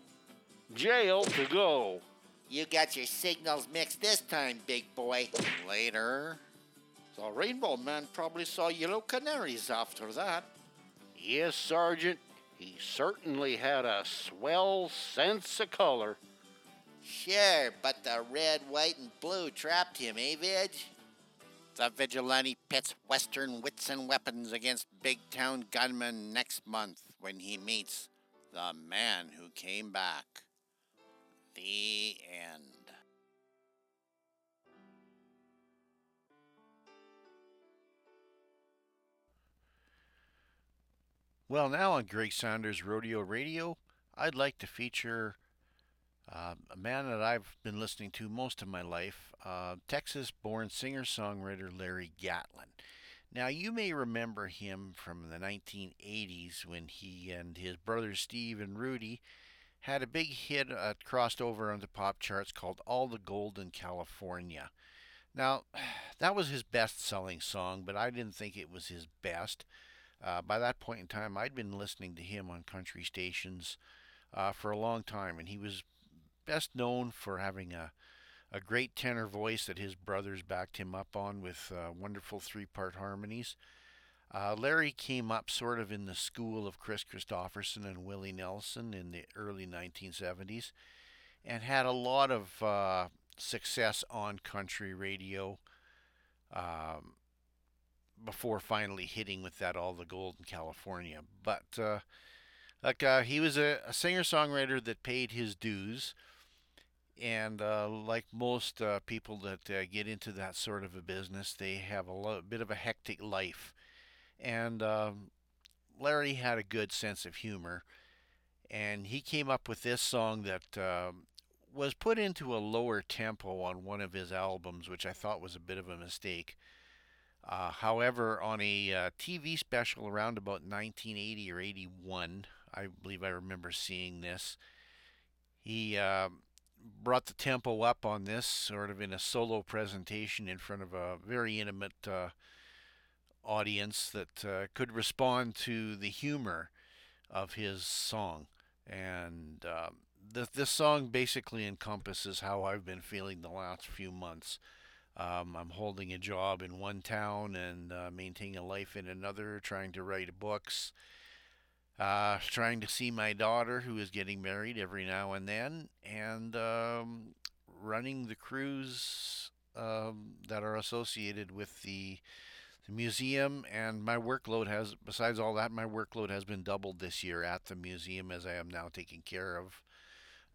G: Jail to go.
E: You got your signals mixed this time, big boy. Later. The Rainbow Man probably saw yellow canaries after that.
G: Yes, Sergeant, he certainly had a swell sense of color.
E: Sure, but the red, white, and blue trapped him, eh, Vig? The vigilante pits Western wits and weapons against big town gunmen next month when he meets the man who came back. The end.
A: Well, now on Greg Saunders Rodeo Radio, I'd like to feature uh, a man that I've been listening to most of my life, uh, Texas born singer songwriter Larry Gatlin. Now, you may remember him from the 1980s when he and his brothers Steve and Rudy had a big hit uh, crossed over on the pop charts called All the Gold in California. Now, <sighs> that was his best selling song, but I didn't think it was his best. Uh, by that point in time, I'd been listening to him on country stations uh, for a long time, and he was best known for having a, a great tenor voice that his brothers backed him up on with uh, wonderful three part harmonies. Uh, Larry came up sort of in the school of Kris Kristofferson and Willie Nelson in the early 1970s and had a lot of uh, success on country radio. Um, before finally hitting with that all the gold in California. But uh, like uh, he was a, a singer songwriter that paid his dues, and uh, like most uh, people that uh, get into that sort of a business, they have a lo- bit of a hectic life. And um, Larry had a good sense of humor, and he came up with this song that. Um, was put into a lower tempo on one of his albums, which I thought was a bit of a mistake. Uh, however, on a uh, TV special around about 1980 or 81, I believe I remember seeing this. He uh, brought the tempo up on this, sort of in a solo presentation in front of a very intimate uh, audience that uh, could respond to the humor of his song. And um, th- this song basically encompasses how I've been feeling the last few months. Um, I'm holding a job in one town and uh, maintaining a life in another, trying to write books, uh, trying to see my daughter who is getting married every now and then, and um, running the crews um, that are associated with the, the museum. And my workload has, besides all that, my workload has been doubled this year at the museum as I am now taking care of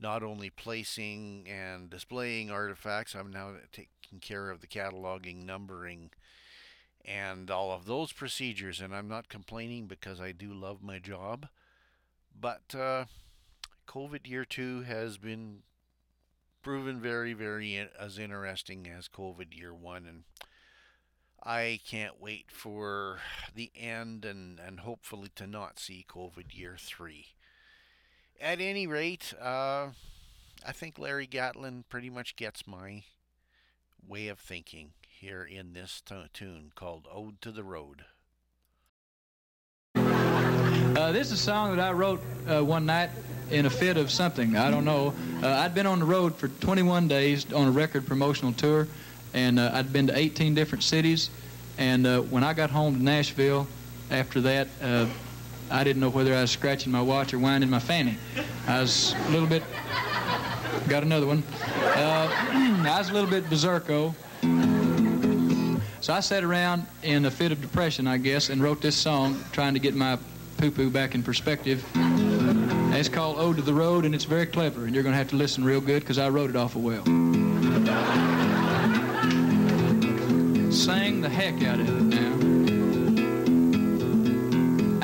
A: not only placing and displaying artifacts, I'm now taking care of the cataloging, numbering, and all of those procedures. And I'm not complaining because I do love my job. But uh, COVID year two has been proven very, very as interesting as COVID year one. And I can't wait for the end and, and hopefully to not see COVID year three at any rate, uh, I think Larry Gatlin pretty much gets my way of thinking here in this t- tune called Ode to the Road.
J: Uh, this is a song that I wrote uh, one night in a fit of something. I don't know. Uh, I'd been on the road for 21 days on a record promotional tour, and uh, I'd been to 18 different cities. And uh, when I got home to Nashville after that, uh, I didn't know whether I was scratching my watch or winding my fanny. I was a little bit, got another one. <clears throat> I was a little bit berserko. So I sat around in a fit of depression, I guess, and wrote this song trying to get my poo-poo back in perspective. It's called Ode to the Road, and it's very clever, and you're going to have to listen real good because I wrote it awful well. Sang the heck out of it now.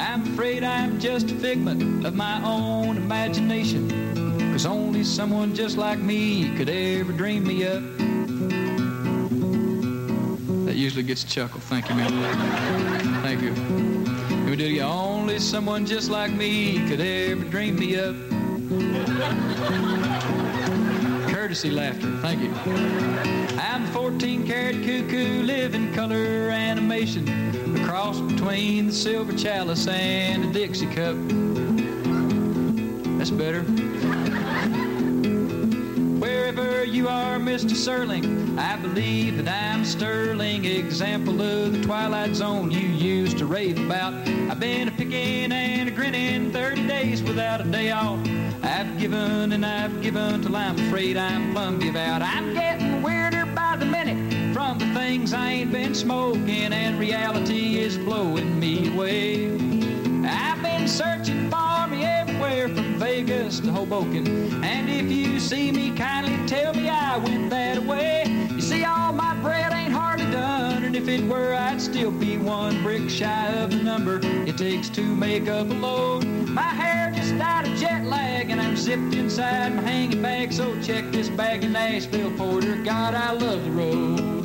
J: I'm afraid I'm just a figment of my own imagination. Cause only someone just like me could ever dream me up. Usually gets a chuckle. Thank you, man. Thank you. Again. Only someone just like me could ever dream me up. Courtesy laughter. Thank you. I'm 14 karat cuckoo, living color animation. A cross between the silver chalice and the Dixie cup. That's better. Mr. Serling, I believe that I'm sterling example of the twilight zone you used to rave about. I've been a picking and a grinning 30 days without a day off. I've given and I've given till I'm afraid I'm plumb give out. I'm getting weirder by the minute from the things I ain't been smoking, and reality is blowing me away. I've been searching for Vegas to Hoboken. And if you see me, kindly tell me I went that way. You see, all my bread ain't hardly done, and if it were, I'd still be one brick shy of the number it takes to make up a load. My hair just died of jet lag, and I'm zipped inside my hanging bag. So check this bag in Nashville, Porter. God, I love the road.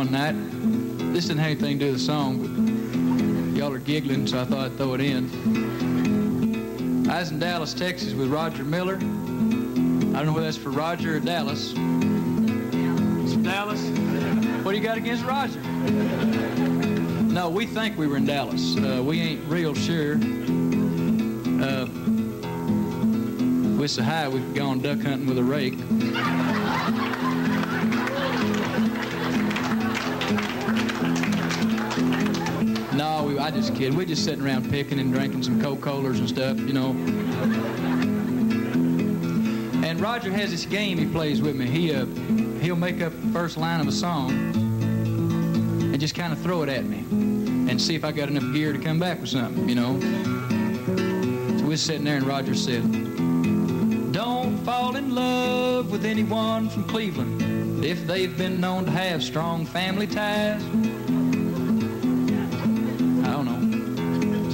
J: One night. This didn't have anything to do with the song, but y'all are giggling, so I thought I'd throw it in. I was in Dallas, Texas with Roger Miller. I don't know whether that's for Roger or Dallas. It's Dallas. What do you got against Roger? No, we think we were in Dallas. Uh, we ain't real sure. Uh, we're so high we've gone duck hunting with a rake. I just kid. We're just sitting around picking and drinking some Coca-Colas and stuff, you know. And Roger has this game he plays with me. He uh, he'll make up the first line of a song and just kind of throw it at me and see if I got enough gear to come back with something, you know. So we're sitting there and Roger said, Don't fall in love with anyone from Cleveland if they've been known to have strong family ties.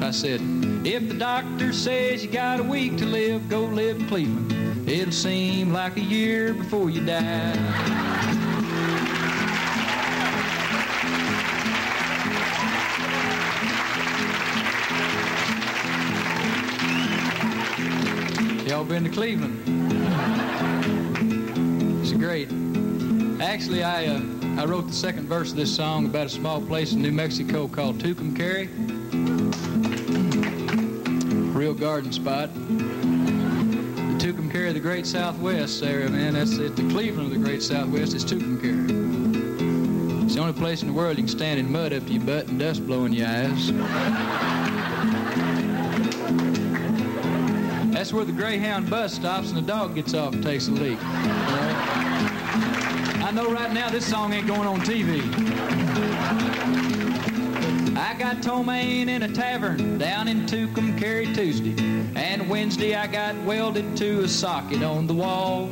J: I said, if the doctor says you got a week to live, go live in Cleveland. It'll seem like a year before you die. Y'all been to Cleveland? It's great. Actually, I uh, I wrote the second verse of this song about a small place in New Mexico called Tucumcari. Real garden spot. The Tucumcari of the Great Southwest, area, man. That's it. The Cleveland of the Great Southwest is Tucumcari. It's the only place in the world you can stand in mud up to your butt and dust blowing your eyes. That's where the Greyhound bus stops and the dog gets off and takes a leak. I know right now this song ain't going on TV. Got ptomaine in a tavern down in Tucumcari Tuesday. And Wednesday I got welded to a socket on the wall.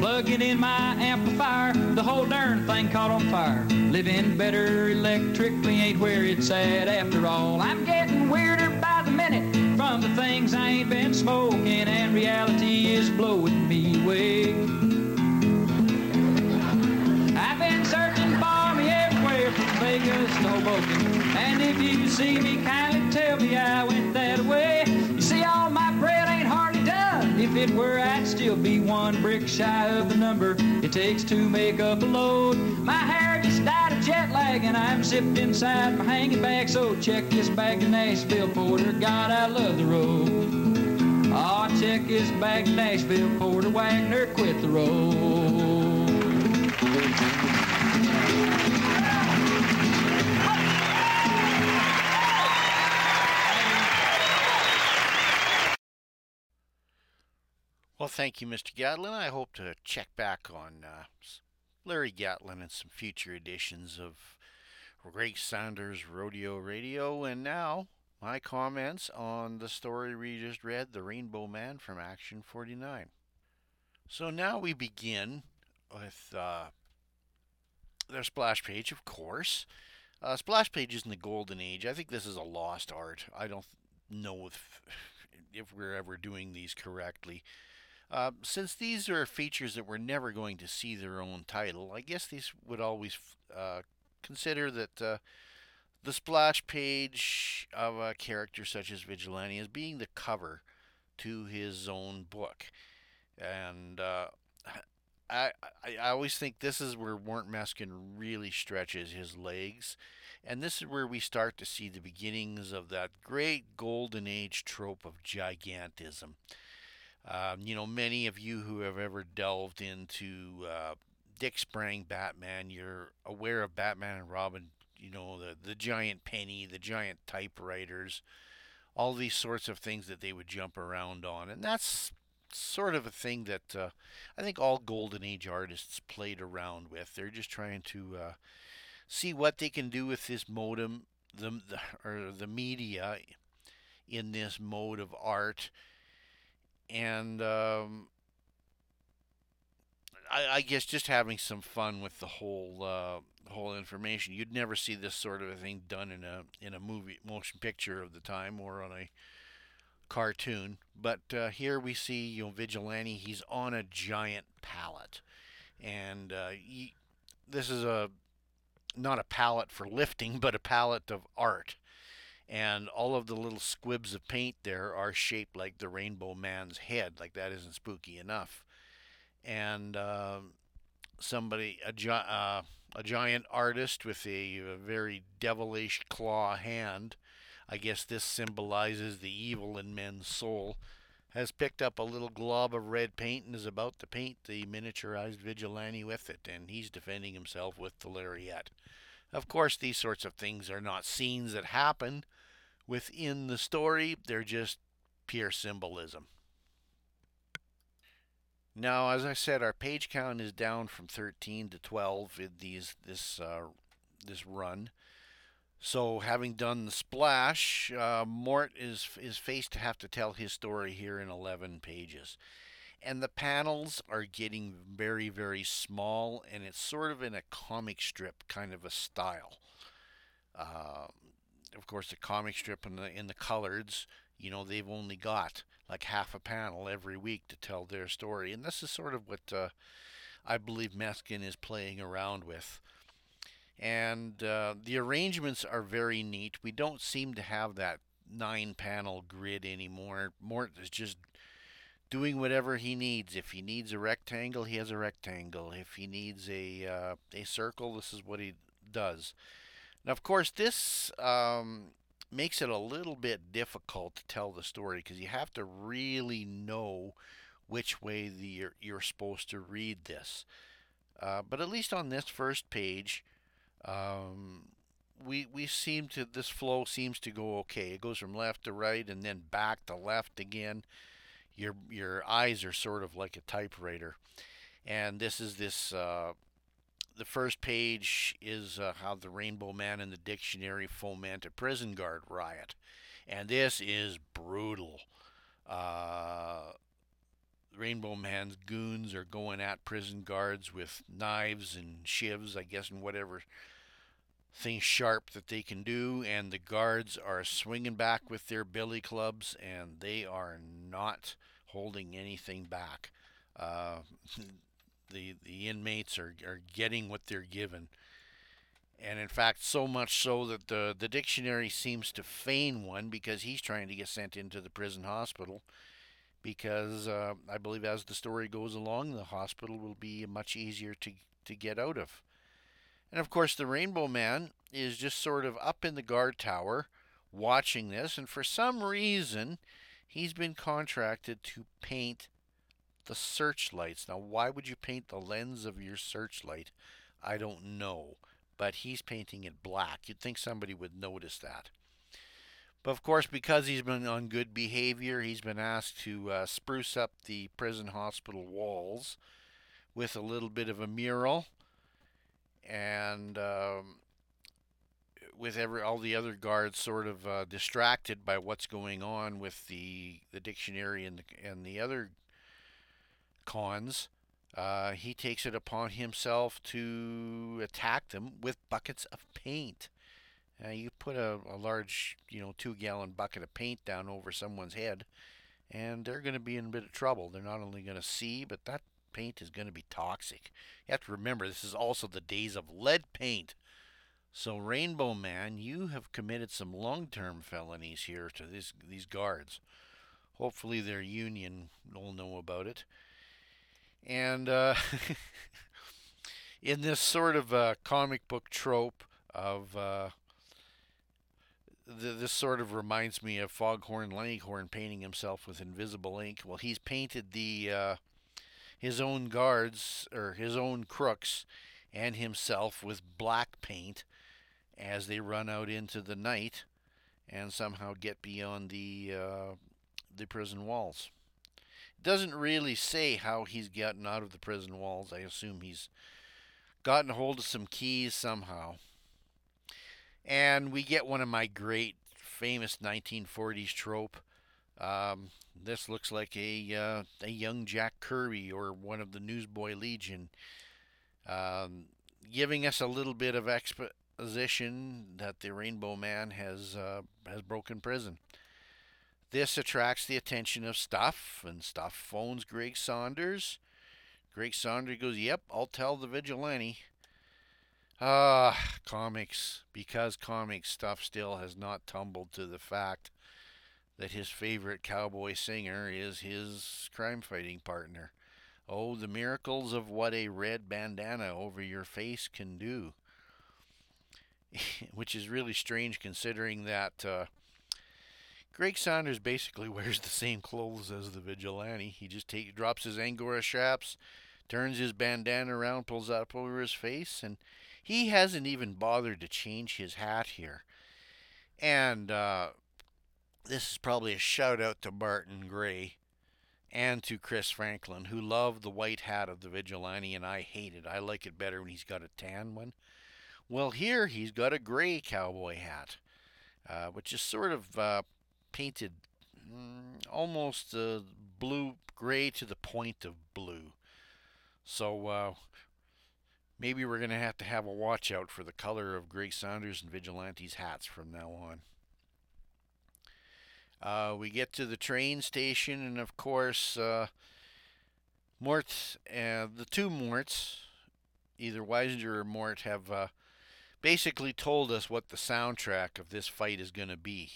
J: Plugging in my amplifier, the whole darn thing caught on fire. Living better electrically ain't where it's at after all. I'm getting weirder by the minute from the things I ain't been smoking, and reality is blowing me away. I've been searching for me everywhere from Vegas to Hoboken. If you see me, kindly tell me I went that way. You see, all my bread ain't hardly done. If it were, I'd still be one brick shy of the number it takes to make up a load. My hair just died of jet lag, and I'm zipped inside my hanging bag. So check this bag to Nashville, Porter. God, I love the road. Oh, check this bag to Nashville, Porter. Wagner quit the road.
A: Thank you, Mr. Gatlin. I hope to check back on uh, Larry Gatlin in some future editions of Greg Saunders Rodeo Radio. And now my comments on the story we just read, The Rainbow Man from Action 49. So now we begin with uh, their splash page, of course. Uh, splash pages in the golden age. I think this is a lost art. I don't know if if we're ever doing these correctly. Uh, since these are features that we're never going to see their own title, I guess these would always uh, consider that uh, the splash page of a character such as Vigilante as being the cover to his own book. And uh, <sighs> I, I, I always think this is where Mort Meskin really stretches his legs. And this is where we start to see the beginnings of that great golden age trope of gigantism. Um, you know, many of you who have ever delved into uh, Dick Sprang Batman, you're aware of Batman and Robin, you know, the, the giant penny, the giant typewriters, all these sorts of things that they would jump around on. And that's sort of a thing that uh, I think all Golden Age artists played around with. They're just trying to uh, see what they can do with this modem, the, the or the media in this mode of art, and um, I, I, guess just having some fun with the whole uh, whole information. You'd never see this sort of a thing done in a in a movie motion picture of the time or on a cartoon. But uh, here we see, you know, Vigilante. He's on a giant pallet, and uh, he, this is a not a pallet for lifting, <laughs> but a pallet of art. And all of the little squibs of paint there are shaped like the Rainbow Man's head. Like that isn't spooky enough. And uh, somebody, a, gi- uh, a giant artist with a, a very devilish claw hand, I guess this symbolizes the evil in men's soul, has picked up a little glob of red paint and is about to paint the miniaturized vigilante with it, and he's defending himself with the lariat. Of course, these sorts of things are not scenes that happen within the story, they're just pure symbolism. Now, as I said, our page count is down from 13 to 12 in these this uh, this run. So, having done the splash, uh, Mort is is faced to have to tell his story here in 11 pages, and the panels are getting very very small, and it's sort of in a comic strip kind of a style. Uh, of course, the comic strip in the in the coloreds, you know, they've only got like half a panel every week to tell their story, and this is sort of what uh, I believe Meskin is playing around with and uh, the arrangements are very neat. We don't seem to have that nine panel grid anymore. Mort is just doing whatever he needs. If he needs a rectangle, he has a rectangle. If he needs a uh, a circle, this is what he does. Now, of course, this um, makes it a little bit difficult to tell the story because you have to really know which way the, you're, you're supposed to read this. Uh, but at least on this first page, um, we we seem to this flow seems to go okay. It goes from left to right and then back to left again. Your your eyes are sort of like a typewriter, and this is this. Uh, the first page is uh, how the Rainbow Man in the dictionary foment a prison guard riot, and this is brutal. Uh, Rainbow Man's goons are going at prison guards with knives and shivs, I guess, and whatever things sharp that they can do, and the guards are swinging back with their billy clubs, and they are not holding anything back. Uh, <laughs> the the inmates are, are getting what they're given. And in fact, so much so that the, the dictionary seems to feign one because he's trying to get sent into the prison hospital. Because uh, I believe as the story goes along, the hospital will be much easier to, to get out of. And of course, the Rainbow Man is just sort of up in the guard tower watching this, and for some reason, he's been contracted to paint the searchlights. Now, why would you paint the lens of your searchlight? I don't know, but he's painting it black. You'd think somebody would notice that. But of course, because he's been on good behavior, he's been asked to uh, spruce up the prison hospital walls with a little bit of a mural and um, with every all the other guards sort of uh, distracted by what's going on with the the dictionary and the and the other cons, uh, he takes it upon himself to attack them with buckets of paint. Uh, you put a, a large, you know, two gallon bucket of paint down over someone's head, and they're going to be in a bit of trouble. They're not only going to see, but that paint is going to be toxic. You have to remember, this is also the days of lead paint. So, Rainbow Man, you have committed some long term felonies here to this, these guards. Hopefully, their union will know about it. And uh, <laughs> in this sort of uh, comic book trope of uh, this sort of reminds me of Foghorn Leghorn painting himself with invisible ink. Well, he's painted the uh, his own guards or his own crooks and himself with black paint as they run out into the night and somehow get beyond the uh, the prison walls. Doesn't really say how he's gotten out of the prison walls. I assume he's gotten hold of some keys somehow. And we get one of my great famous 1940s trope. Um, this looks like a uh, a young Jack Kirby or one of the Newsboy Legion, um, giving us a little bit of exposition that the Rainbow Man has uh, has broken prison. This attracts the attention of Stuff, and Stuff phones Greg Saunders. Greg Saunders goes, "Yep, I'll tell the vigilante." Ah, comics. Because comics stuff still has not tumbled to the fact that his favorite cowboy singer is his crime fighting partner. Oh, the miracles of what a red bandana over your face can do. <laughs> Which is really strange considering that uh, Greg Saunders basically <laughs> wears the same clothes as the vigilante. He just take, drops his Angora straps, turns his bandana around, pulls it up over his face, and he hasn't even bothered to change his hat here. And uh, this is probably a shout out to Barton Gray and to Chris Franklin, who love the white hat of the vigilante, and I hate it. I like it better when he's got a tan one. Well, here he's got a gray cowboy hat, uh, which is sort of uh, painted mm, almost uh, blue, gray to the point of blue. So uh, maybe we're going to have to have a watch out for the color of Greg Saunders and Vigilante's hats from now on. Uh, we get to the train station, and of course, uh, Mort, uh, the two Morts, either Weisinger or Mort, have uh, basically told us what the soundtrack of this fight is going to be.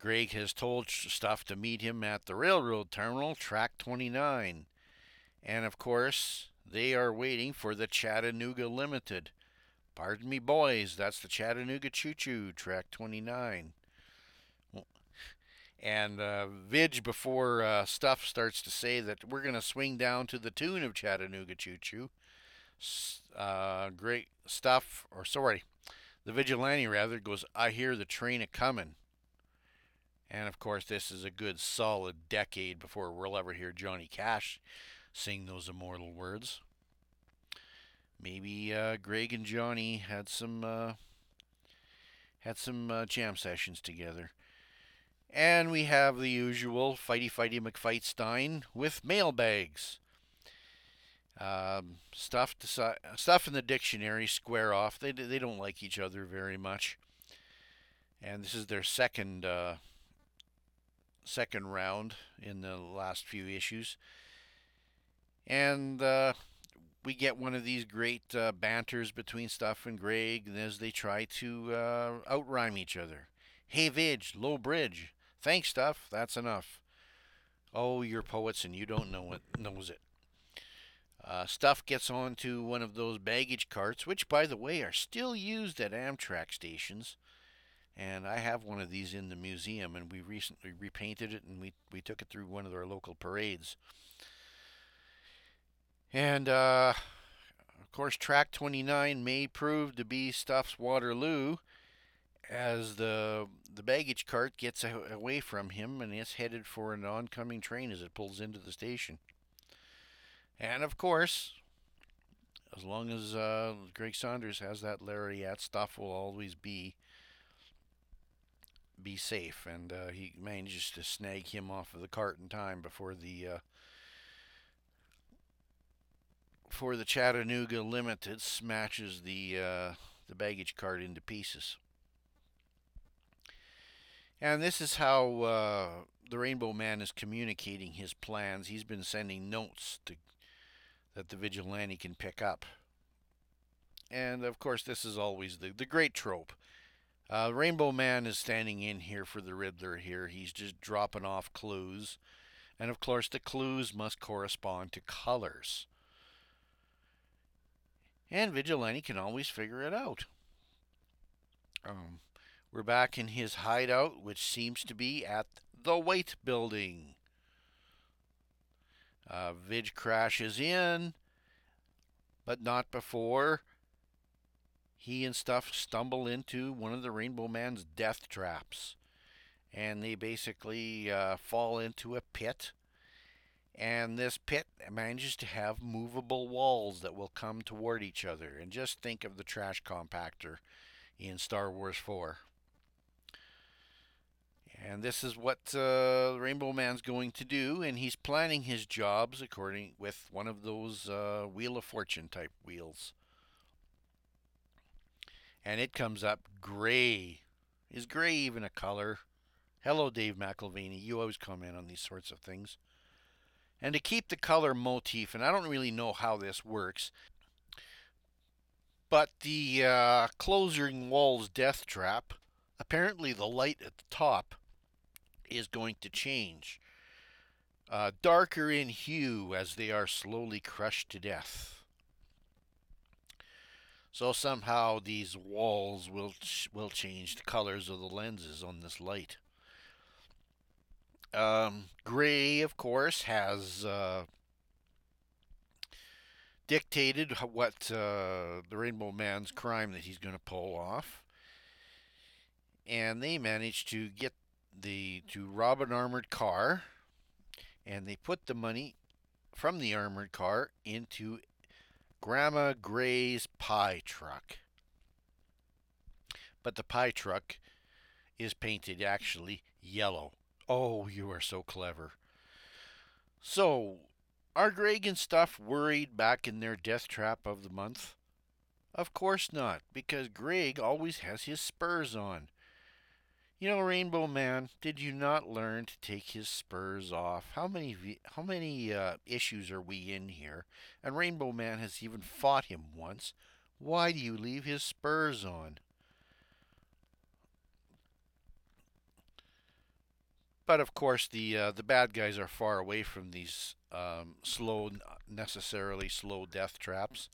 A: Greg has told Stuff to meet him at the railroad terminal, track 29. And of course, they are waiting for the Chattanooga Limited. Pardon me, boys, that's the Chattanooga Choo Choo, track 29. And uh, Vidge, before uh, Stuff starts to say that we're going to swing down to the tune of Chattanooga Choo Choo, uh, great stuff, or sorry, the vigilante rather goes, I hear the train a coming. And of course, this is a good solid decade before we'll ever hear Johnny Cash sing those immortal words. Maybe uh, Greg and Johnny had some uh, had some uh, jam sessions together. And we have the usual fighty fighty McFightstein with mailbags. Um, stuff to, stuff in the dictionary square off. They they don't like each other very much. And this is their second uh, second round in the last few issues. And uh, we get one of these great uh, banters between Stuff and Greg as they try to uh, outrhyme each other. Hey, Vidge, low bridge. Thanks, Stuff. That's enough. Oh, you're poets and you don't know it. Knows it. Uh, Stuff gets onto one of those baggage carts, which, by the way, are still used at Amtrak stations. And I have one of these in the museum, and we recently repainted it, and we we took it through one of our local parades. And uh, of course, track 29 may prove to be Stuff's Waterloo as the the baggage cart gets away from him and it's headed for an oncoming train as it pulls into the station. And of course, as long as uh, Greg Saunders has that lariat, Stuff will always be be safe, and uh, he manages to snag him off of the cart in time before the uh, before the Chattanooga Limited smashes the uh, the baggage cart into pieces. And this is how uh, the Rainbow Man is communicating his plans. He's been sending notes to, that the vigilante can pick up. And of course, this is always the, the great trope. Uh, Rainbow Man is standing in here for the Riddler here. He's just dropping off clues. And of course, the clues must correspond to colors. And Vigilante can always figure it out. Um, we're back in his hideout, which seems to be at the White Building. Uh, Vidge crashes in, but not before he and stuff stumble into one of the Rainbow Man's death traps. And they basically uh, fall into a pit. And this pit manages to have movable walls that will come toward each other. And just think of the trash compactor in Star Wars 4. And this is what uh, Rainbow Man's going to do, and he's planning his jobs according with one of those uh, Wheel of Fortune type wheels. And it comes up gray. Is gray even a color? Hello, Dave McElvaney. You always comment on these sorts of things. And to keep the color motif, and I don't really know how this works, but the uh, closing walls death trap, apparently the light at the top is going to change. Uh, darker in hue as they are slowly crushed to death. So somehow these walls will will change the colors of the lenses on this light. Um, gray, of course, has uh, dictated what uh, the Rainbow Man's crime that he's going to pull off, and they managed to get the to rob an armored car, and they put the money from the armored car into Grandma Gray's pie truck. But the pie truck is painted actually yellow. Oh, you are so clever. So, are Greg and stuff worried back in their death trap of the month? Of course not, because Greg always has his spurs on. You know, Rainbow Man, did you not learn to take his spurs off? How many how many uh, issues are we in here? And Rainbow Man has even fought him once. Why do you leave his spurs on? But of course, the uh, the bad guys are far away from these um, slow, necessarily slow death traps,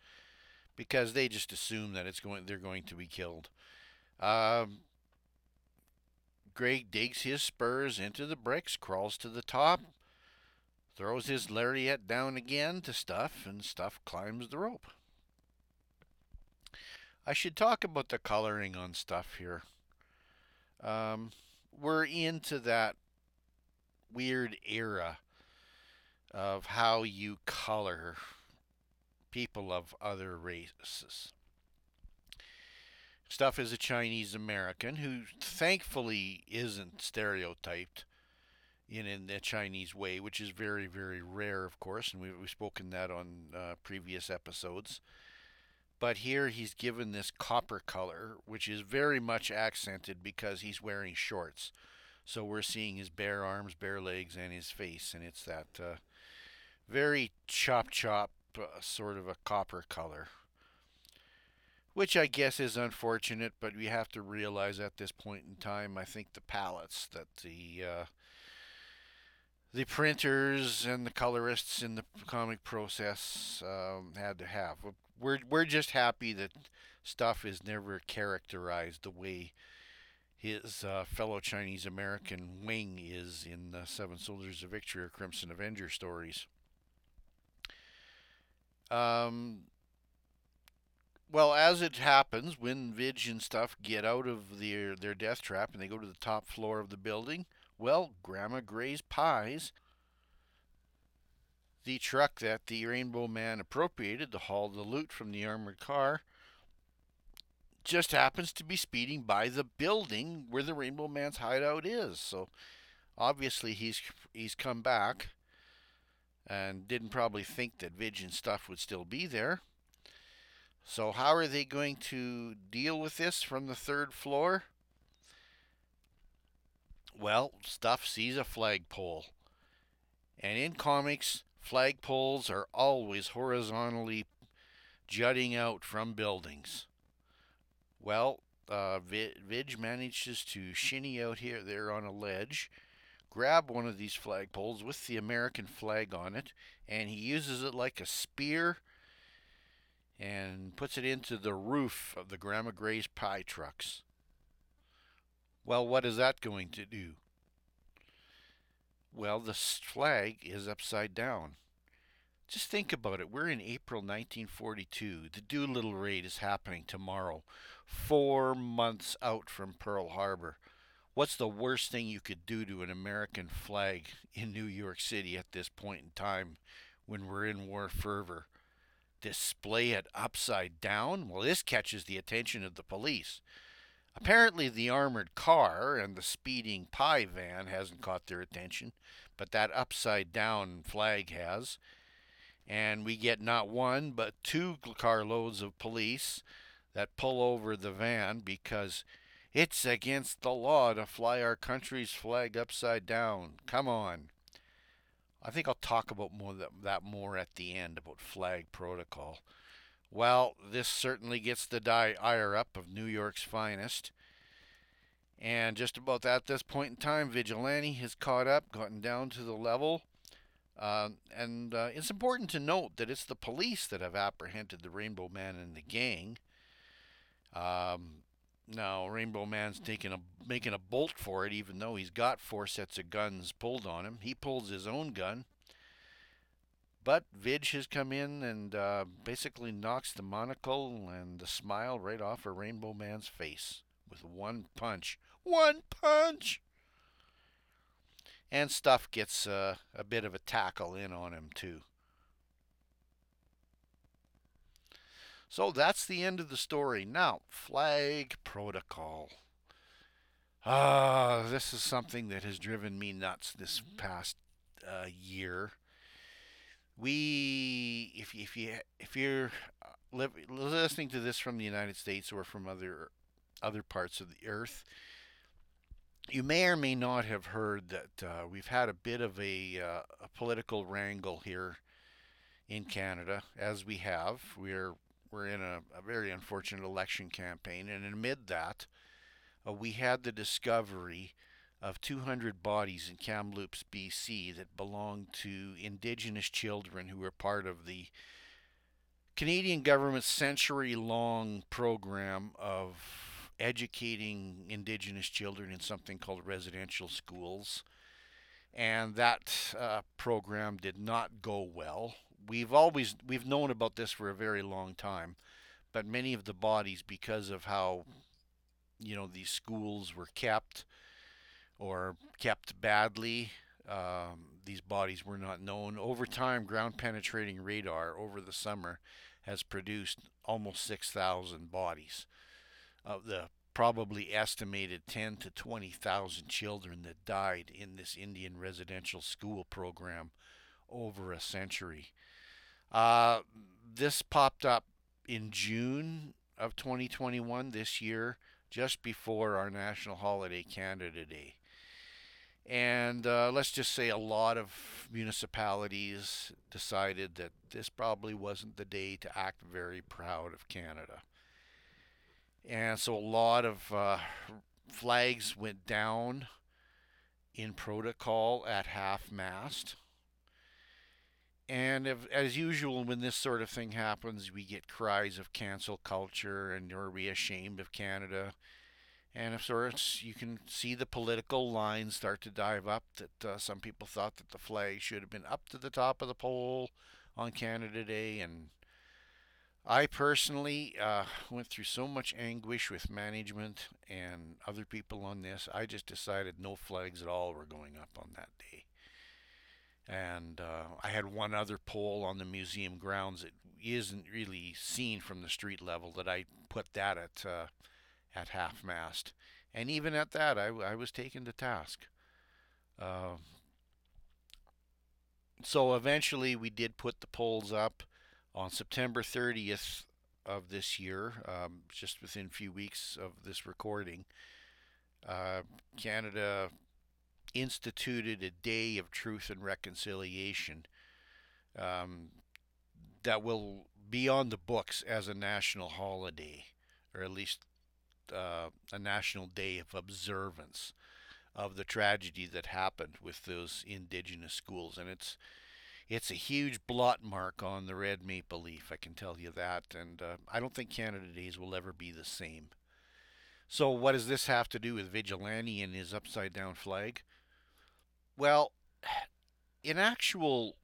A: because they just assume that it's going they're going to be killed. Um, Greg digs his spurs into the bricks, crawls to the top, throws his lariat down again to Stuff, and Stuff climbs the rope. I should talk about the coloring on Stuff here. Um, we're into that weird era of how you color people of other races. Stuff is a Chinese American who thankfully isn't stereotyped in, in the Chinese way, which is very, very rare, of course, and we, we've spoken that on uh, previous episodes. But here he's given this copper color, which is very much accented because he's wearing shorts. So we're seeing his bare arms, bare legs, and his face, and it's that uh, very chop chop uh, sort of a copper color which I guess is unfortunate, but we have to realize at this point in time, I think the palettes that the uh, the printers and the colorists in the comic process um, had to have. We're we're just happy that stuff is never characterized the way his uh, fellow Chinese American wing is in the Seven Soldiers of Victory or Crimson Avenger stories. Um, well, as it happens, when Vidge and stuff get out of their, their death trap and they go to the top floor of the building, well, Grandma Gray's Pies, the truck that the Rainbow Man appropriated to haul the loot from the armored car, just happens to be speeding by the building where the Rainbow Man's hideout is. So obviously he's he's come back and didn't probably think that Vidge and stuff would still be there. So how are they going to deal with this from the third floor? Well, Stuff sees a flagpole. And in comics, flagpoles are always horizontally jutting out from buildings. Well, uh, Vidge manages to shinny out here there on a ledge, grab one of these flagpoles with the American flag on it, and he uses it like a spear and puts it into the roof of the Grandma Gray's pie trucks. Well, what is that going to do? Well, the flag is upside down. Just think about it. We're in April 1942. The Doolittle raid is happening tomorrow, four months out from Pearl Harbor. What's the worst thing you could do to an American flag in New York City at this point in time when we're in war fervor? Display it upside down? Well, this catches the attention of the police. Apparently, the armored car and the speeding pie van hasn't caught their attention, but that upside down flag has and we get not one but two carloads of police that pull over the van because it's against the law to fly our country's flag upside down. Come on. I think I'll talk about more that, that more at the end about flag protocol. Well, this certainly gets the ire up of New York's finest. And just about at this point in time, Vigilante has caught up, gotten down to the level uh, and uh, it's important to note that it's the police that have apprehended the Rainbow Man and the gang. Um, now, Rainbow Man's taking a making a bolt for it, even though he's got four sets of guns pulled on him. He pulls his own gun, but Vidge has come in and uh, basically knocks the monocle and the smile right off of Rainbow Man's face with one punch. One punch! and stuff gets uh, a bit of a tackle in on him too. So that's the end of the story. Now, flag protocol. Ah, uh, this is something that has driven me nuts this past uh, year. We, if if you if you're uh, listening to this from the United States or from other other parts of the earth, you may or may not have heard that uh, we've had a bit of a, uh, a, political wrangle here in Canada, as we have. We're we're in a, a very unfortunate election campaign, and amid that, uh, we had the discovery of 200 bodies in Kamloops, BC, that belonged to Indigenous children who were part of the Canadian government's century-long program of educating Indigenous children in something called residential schools. And that uh, program did not go well. We've always we've known about this for a very long time, but many of the bodies, because of how you know these schools were kept or kept badly, um, these bodies were not known. Over time, ground penetrating radar over the summer has produced almost 6,000 bodies of the probably estimated 10 to 20,000 children that died in this Indian residential school program over a century. Uh, this popped up in June of 2021 this year, just before our national holiday, Canada Day. And uh, let's just say a lot of municipalities decided that this probably wasn't the day to act very proud of Canada. And so a lot of uh, flags went down in protocol at half mast. And if, as usual, when this sort of thing happens, we get cries of cancel culture and are we ashamed of Canada? And of course, you can see the political lines start to dive up. That uh, some people thought that the flag should have been up to the top of the pole on Canada Day, and I personally uh, went through so much anguish with management and other people on this. I just decided no flags at all were going up on that day. And uh, I had one other pole on the museum grounds that isn't really seen from the street level that I put that at uh, at half mast. And even at that, I, I was taken to task. Uh, so eventually, we did put the poles up on September 30th of this year, um, just within a few weeks of this recording. Uh, Canada instituted a day of truth and reconciliation um, that will be on the books as a national holiday, or at least uh, a national day of observance of the tragedy that happened with those indigenous schools, and it's it's a huge blot mark on the red maple leaf. I can tell you that, and uh, I don't think Canada Days will ever be the same. So, what does this have to do with Vigilante and his upside down flag? Well, <sighs> in actual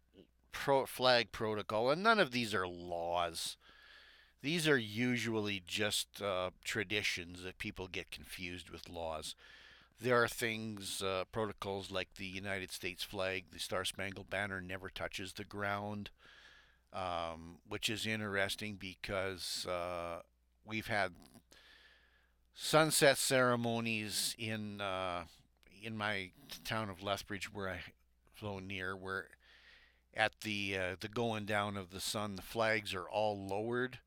A: pro- flag protocol, and none of these are laws. These are usually just uh, traditions that people get confused with laws. There are things, uh, protocols like the United States flag, the Star Spangled Banner never touches the ground, um, which is interesting because uh, we've had sunset ceremonies in uh, in my town of Lethbridge, where I flow near, where at the uh, the going down of the sun, the flags are all lowered,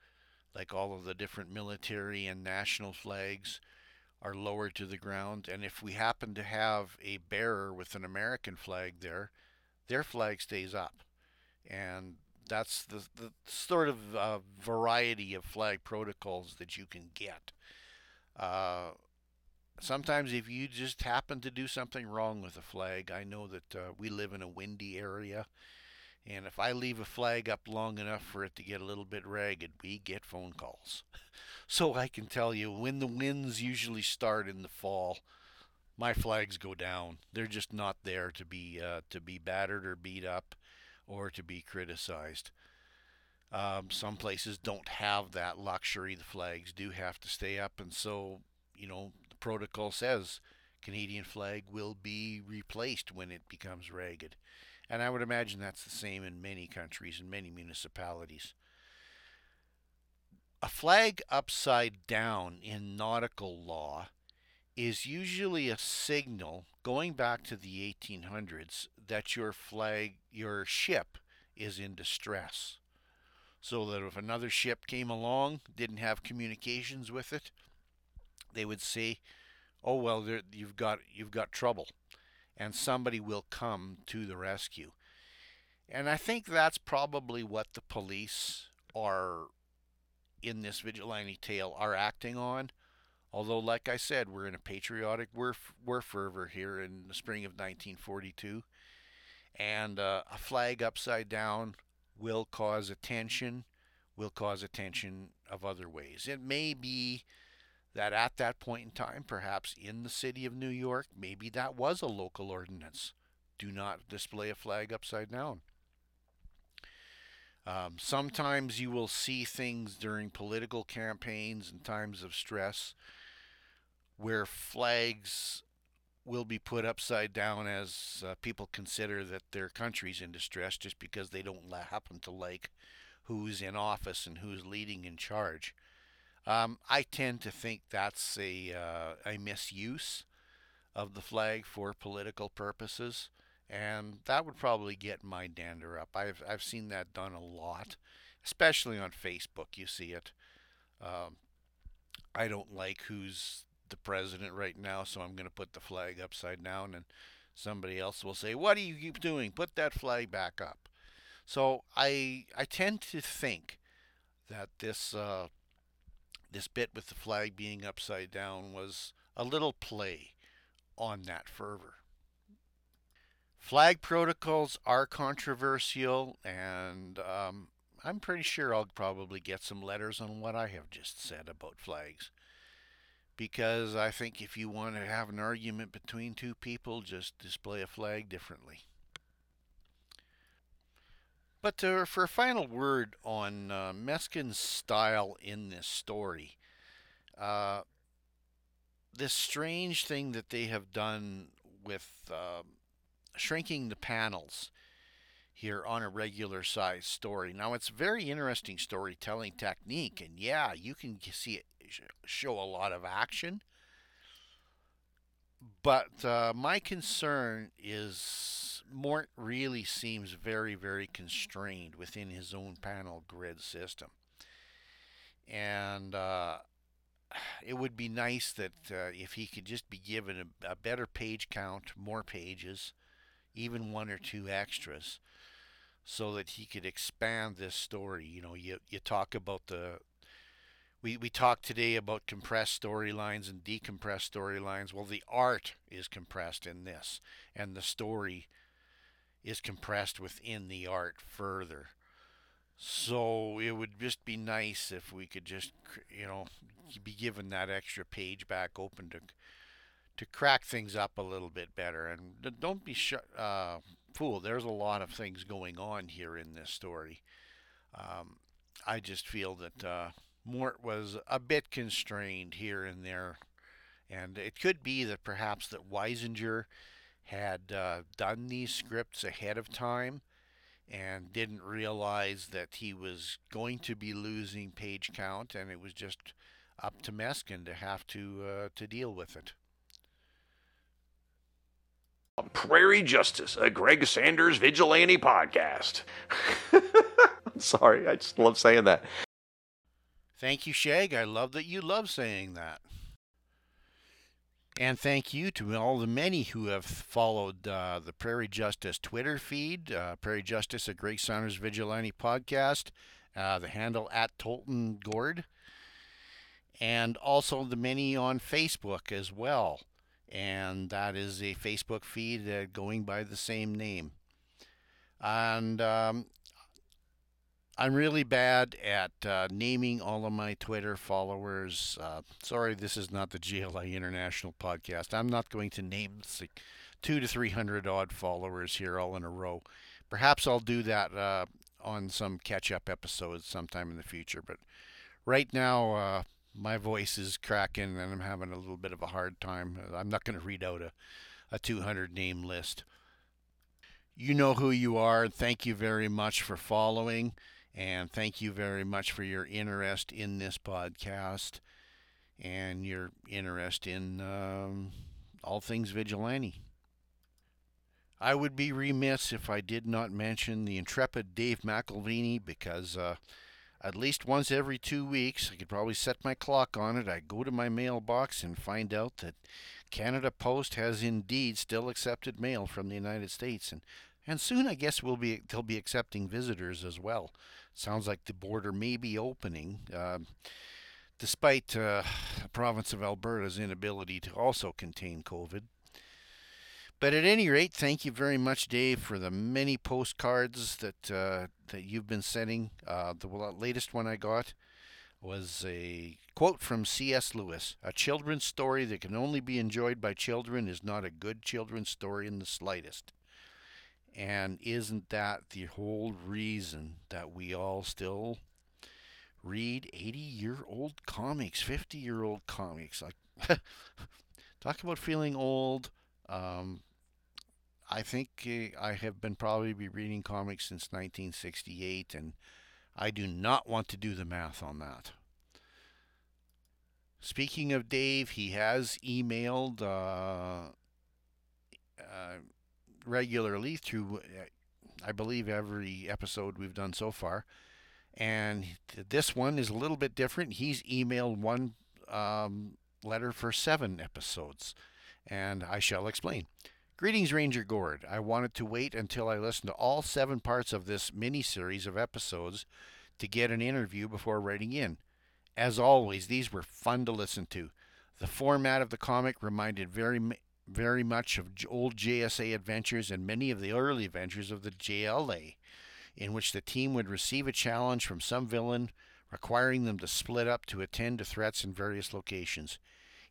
A: like all of the different military and national flags are lowered to the ground. And if we happen to have a bearer with an American flag there, their flag stays up. And that's the, the sort of uh, variety of flag protocols that you can get. Uh, sometimes, if you just happen to do something wrong with a flag, I know that uh, we live in a windy area. And if I leave a flag up long enough for it to get a little bit ragged, we get phone calls. <laughs> So I can tell you when the winds usually start in the fall, my flags go down. They're just not there to be uh, to be battered or beat up or to be criticized. Um, some places don't have that luxury. The flags do have to stay up, and so you know protocol says Canadian flag will be replaced when it becomes ragged. And I would imagine that's the same in many countries and many municipalities. A flag upside down in nautical law is usually a signal going back to the 1800s that your flag, your ship, is in distress. So that if another ship came along, didn't have communications with it, they would say, "Oh well, there, you've got you've got trouble," and somebody will come to the rescue. And I think that's probably what the police are in this vigilante tale are acting on. Although, like I said, we're in a patriotic war, war fervor here in the spring of 1942, and uh, a flag upside down will cause attention, will cause attention of other ways. It may be that at that point in time, perhaps in the city of New York, maybe that was a local ordinance. Do not display a flag upside down. Um, sometimes you will see things during political campaigns and times of stress where flags will be put upside down as uh, people consider that their country's in distress just because they don't happen to like who's in office and who's leading in charge. Um, I tend to think that's a uh, a misuse of the flag for political purposes and that would probably get my dander up. I've I've seen that done a lot, especially on Facebook. You see it. Um, I don't like who's the president right now, so I'm going to put the flag upside down, and somebody else will say, "What do you keep doing? Put that flag back up." So I I tend to think that this uh, this bit with the flag being upside down was a little play on that fervor. Flag protocols are controversial, and um, I'm pretty sure I'll probably get some letters on what I have just said about flags. Because I think if you want to have an argument between two people, just display a flag differently. But uh, for a final word on uh, Meskin's style in this story, uh, this strange thing that they have done with uh, shrinking the panels here on a regular size story. Now, it's very interesting storytelling technique, and yeah, you can see it show a lot of action. But uh, my concern is Mort really seems very, very constrained within his own panel grid system. And uh, it would be nice that uh, if he could just be given a, a better page count, more pages, even one or two extras so that he could expand this story. You know, you you talk about the we we talked today about compressed storylines and decompressed storylines. Well, the art is compressed in this, and the story is compressed within the art further. So it would just be nice if we could just, you know, be given that extra page back open to to crack things up a little bit better. And don't be sh- uh, fooled. There's a lot of things going on here in this story. Um, I just feel that uh, Mort was a bit constrained here and there, and it could be that perhaps that Weisinger had uh, done these scripts ahead of time and didn't realize that he was going to be losing page count, and it was just up to Meskin to have to uh, to deal with it.
K: Prairie Justice, a Greg Saunders vigilante podcast. <laughs> Sorry, I just love saying that.
A: Thank you, Shag. I love that you love saying that. And thank you to all the many who have followed uh, the Prairie Justice Twitter feed, uh, Prairie Justice, a Greg Saunders Vigilante podcast, uh, the handle at Tolton Gord, and also the many on Facebook as well and that is a Facebook feed uh, going by the same name. And um, I'm really bad at uh, naming all of my Twitter followers. Uh, sorry, this is not the JLI International podcast. I'm not going to name the two to three hundred odd followers here all in a row. Perhaps I'll do that uh, on some catch-up episodes sometime in the future. But right now, uh, my voice is cracking and I'm having a little bit of a hard time. I'm not going to read out a, a 200 name list. You know who you are. Thank you very much for following, and thank you very much for your interest in this podcast and your interest in um, all things vigilante. I would be remiss if I did not mention the intrepid Dave McElvaney because uh, at least once every two weeks. I could probably set my clock on it. I go to my mailbox and find out that Canada Post has indeed still accepted mail from the United States, and and soon I guess we'll be they'll be accepting visitors as well. Sounds like the border may be opening. Uh, despite uh, the province of Alberta's inability to also contain COVID. But at any rate, thank you very much, Dave, for the many postcards that uh, that you've been sending. Uh, the latest one I got was a quote from C.S. Lewis: "A children's story that can only be enjoyed by children is not a good children's story in the slightest." And isn't that the whole reason that we all still read 80 year old comics, 50 year old comics? Like, <laughs> talk about feeling old. Um, I think uh, I have been probably be reading comics since 1968, and I do not want to do the math on that. Speaking of Dave, he has emailed uh, uh, regularly through, I believe, every episode we've done so far. And this one is a little bit different. He's emailed one um, letter for seven episodes, and I shall explain. Greetings, Ranger Gord. I wanted to wait until I listened to all seven parts of this mini series of episodes to get an interview before writing in. As always, these were fun to listen to. The format of the comic reminded very, very much of old JSA adventures and many of the early adventures of the JLA, in which the team would receive a challenge from some villain requiring them to split up to attend to threats in various locations.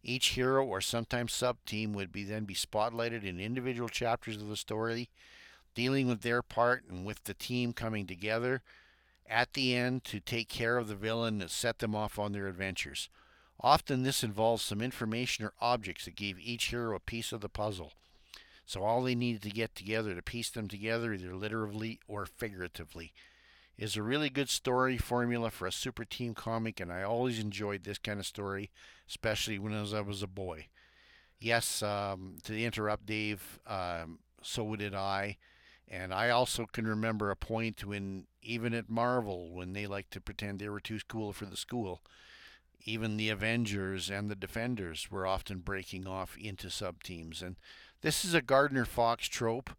A: Each hero or sometimes sub team would be then be spotlighted in individual chapters of the story, dealing with their part and with the team coming together at the end to take care of the villain and set them off on their adventures. Often this involves some information or objects that gave each hero a piece of the puzzle. So all they needed to get together to piece them together, either literally or figuratively, is a really good story formula for a super team comic, and I always enjoyed this kind of story, especially when I was, I was a boy. Yes, um, to interrupt Dave, um, so did I. And I also can remember a point when, even at Marvel, when they liked to pretend they were too cool for the school, even the Avengers and the Defenders were often breaking off into sub teams. And this is a Gardner Fox trope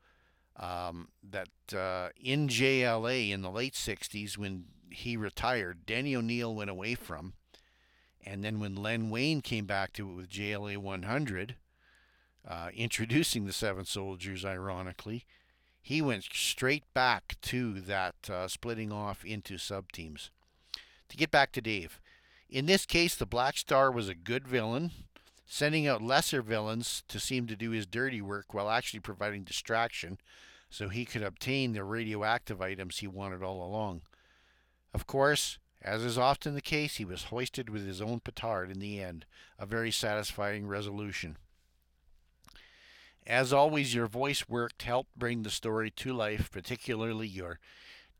A: um, that uh, in JLA in the late 60s, when he retired, Denny O'Neil went away from. And then when Len Wein came back to it with JLA 100, uh, introducing the Seven Soldiers, ironically, he went straight back to that uh, splitting off into sub teams. To get back to Dave, in this case, the Black Star was a good villain, sending out lesser villains to seem to do his dirty work while actually providing distraction so he could obtain the radioactive items he wanted all along. Of course, as is often the case, he was hoisted with his own petard in the end, a very satisfying resolution. As always, your voice work helped bring the story to life, particularly your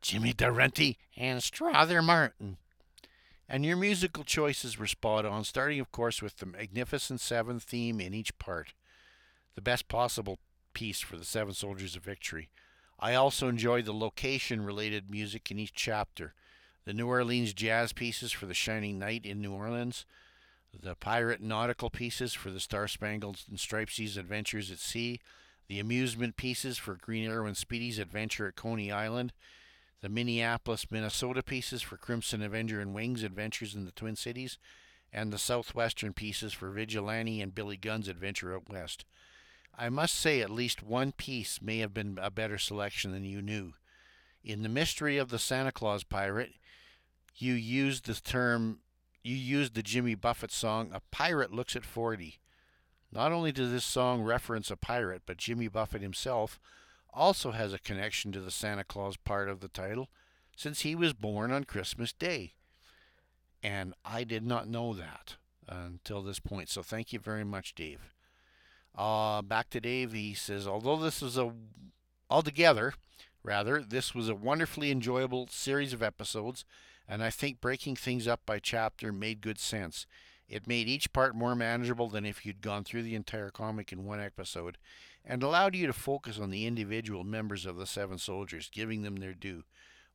A: Jimmy Durante and Strother Martin. And your musical choices were spot on, starting, of course, with the Magnificent Seven theme in each part, the best possible piece for the Seven Soldiers of Victory. I also enjoyed the location related music in each chapter the New Orleans jazz pieces for the Shining Knight in New Orleans, the pirate nautical pieces for the Star Spangled and Stripes' adventures at sea, the amusement pieces for Green Arrow and Speedy's adventure at Coney Island, the Minneapolis, Minnesota pieces for Crimson Avenger and Wings adventures in the Twin Cities, and the Southwestern pieces for Vigilante and Billy Gunn's adventure out west. I must say, at least one piece may have been a better selection than you knew. In The Mystery of the Santa Claus Pirate, you used the term, you used the Jimmy Buffett song, A Pirate Looks at 40. Not only does this song reference a pirate, but Jimmy Buffett himself also has a connection to the Santa Claus part of the title, since he was born on Christmas Day. And I did not know that until this point, so thank you very much, Dave. Uh, back to Dave, he says, although this is a altogether, rather, this was a wonderfully enjoyable series of episodes and I think breaking things up by chapter made good sense. It made each part more manageable than if you'd gone through the entire comic in one episode, and allowed you to focus on the individual members of the Seven Soldiers, giving them their due.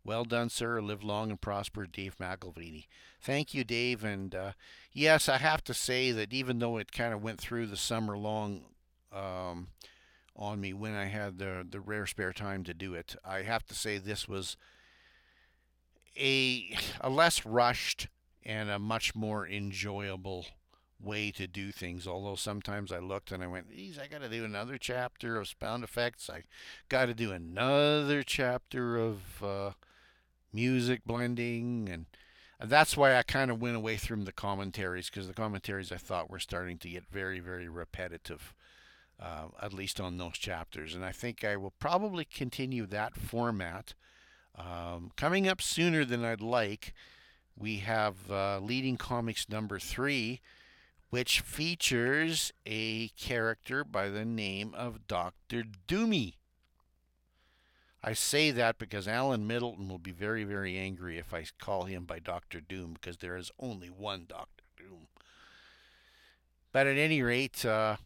A: Well done, sir. Live long and prosper, Dave McElvaney. Thank you, Dave. And uh, yes, I have to say that even though it kind of went through the summer long um, on me when I had the the rare spare time to do it, I have to say this was a a less rushed and a much more enjoyable way to do things. Although sometimes I looked and I went, "Geez, I got to do another chapter of sound effects. I got to do another chapter of uh, music blending," and, that's why I kind of went away from the commentaries because the commentaries I thought were starting to get very, very repetitive. Uh, at least on those chapters, and I think I will probably continue that format um, coming up sooner than I'd like, we have uh, Leading Comics number three, which features a character by the name of Dr. Doomy. I say that because Alan Middleton will be very, very angry if I call him by Dr. Doom because there is only one Dr. Doom. But at any rate, uh,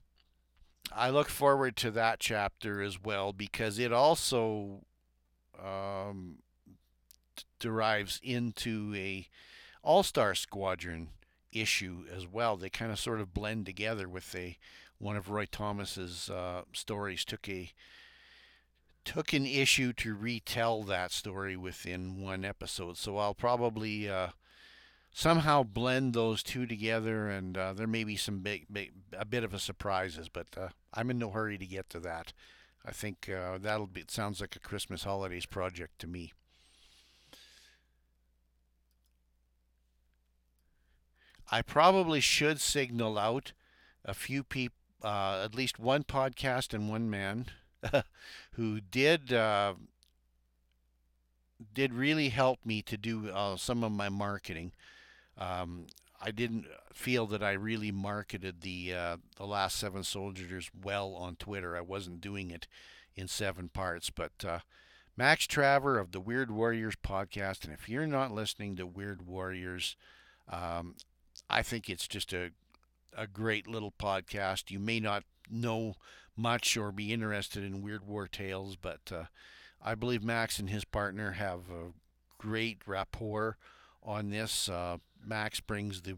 A: I look forward to that chapter as well because it also um, derives into a All-Star Squadron issue as well. They kind of sort of blend together with a one of Roy Thomas's uh, stories took a took an issue to retell that story within one episode. So I'll probably uh, somehow blend those two together, and uh, there may be some big, big, a bit of a surprises, but uh, I'm in no hurry to get to that. I think uh, that'll be. It sounds like a Christmas holidays project to me. I probably should signal out a few people, uh, at least one podcast and one man, <laughs> who did uh, did really help me to do uh, some of my marketing. Um, I didn't feel that I really marketed the uh, the last seven soldiers well on Twitter. I wasn't doing it in seven parts, but uh, Max Traver of the Weird Warriors podcast, and if you're not listening to Weird Warriors, um, I think it's just a a great little podcast. You may not know much or be interested in Weird War tales, but uh, I believe Max and his partner have a great rapport on this. Uh, Max brings the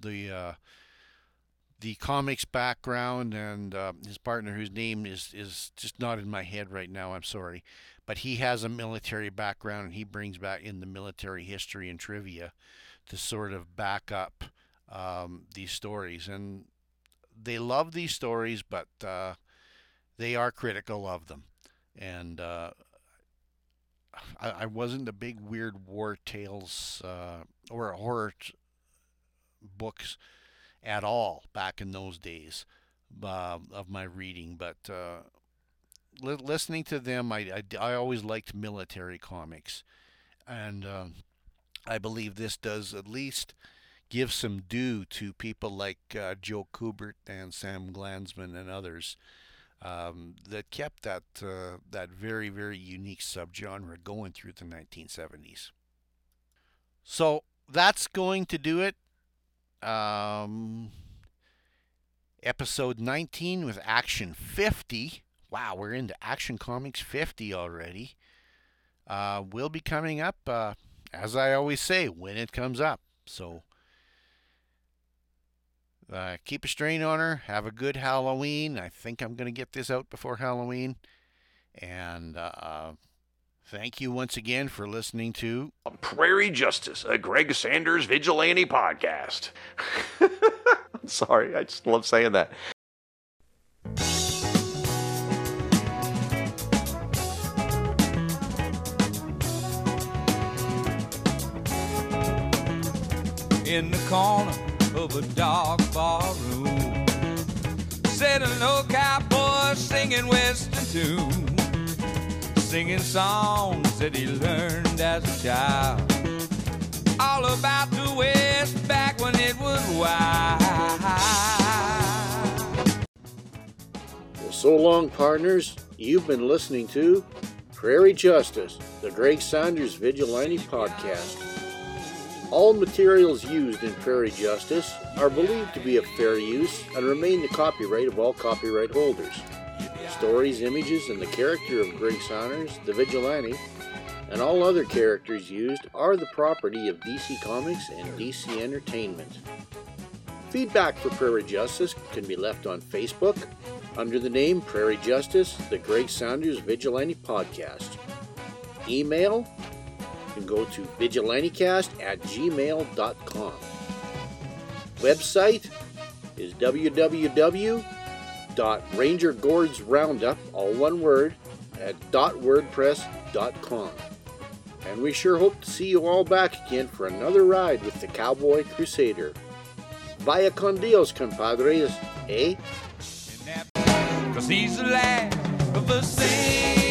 A: the uh, the comics background, and uh, his partner, whose name is is just not in my head right now. I'm sorry, but he has a military background, and he brings back in the military history and trivia to sort of back up um, these stories, and they love these stories, but uh, they are critical of them, and. Uh, I, I wasn't a big weird war tales uh, or horror t- books at all back in those days uh, of my reading, but uh, li- listening to them, I, I, I, always liked military comics, and uh, I believe this does at least give some due to people like uh, Joe Kubert and Sam Glanzman and others. Um, that kept that uh, that very very unique subgenre going through the 1970s. So that's going to do it um, episode 19 with Action 50. Wow, we're into Action Comics 50 already. Uh, will be coming up, uh, as I always say, when it comes up. So uh, keep a strain on her. Have a good Halloween. I think I'm going to get this out before Halloween. And uh, Thank you once again for listening to
K: Prairie Justice, a Greg Saunders vigilante podcast. <laughs> Sorry, I just love saying that.
L: In the corner of a dark bar room, sat an old cowboy singing western tune singing songs that he learned as a child. All about the West back when it was wild.
A: Well, so long, partners. You've been listening to Prairie Justice, the Greg Saunders Vigilante Podcast. All materials used in Prairie Justice are believed to be of fair use and remain the copyright of all copyright holders stories, images, and the character of Greg Saunders, the Vigilante, and all other characters used are the property of DC Comics and DC Entertainment. Feedback for Prairie Justice can be left on Facebook under the name Prairie Justice, the Greg Saunders Vigilante Podcast. Email can go to vigilantecast at gmail.com. Website is www dot Ranger Gord's Roundup, all one word, at wordpress.com. And we sure hope to see you all back again for another ride with the Cowboy Crusader. Vaya con Dios, compadres, eh?
L: Cause he's the last of the same.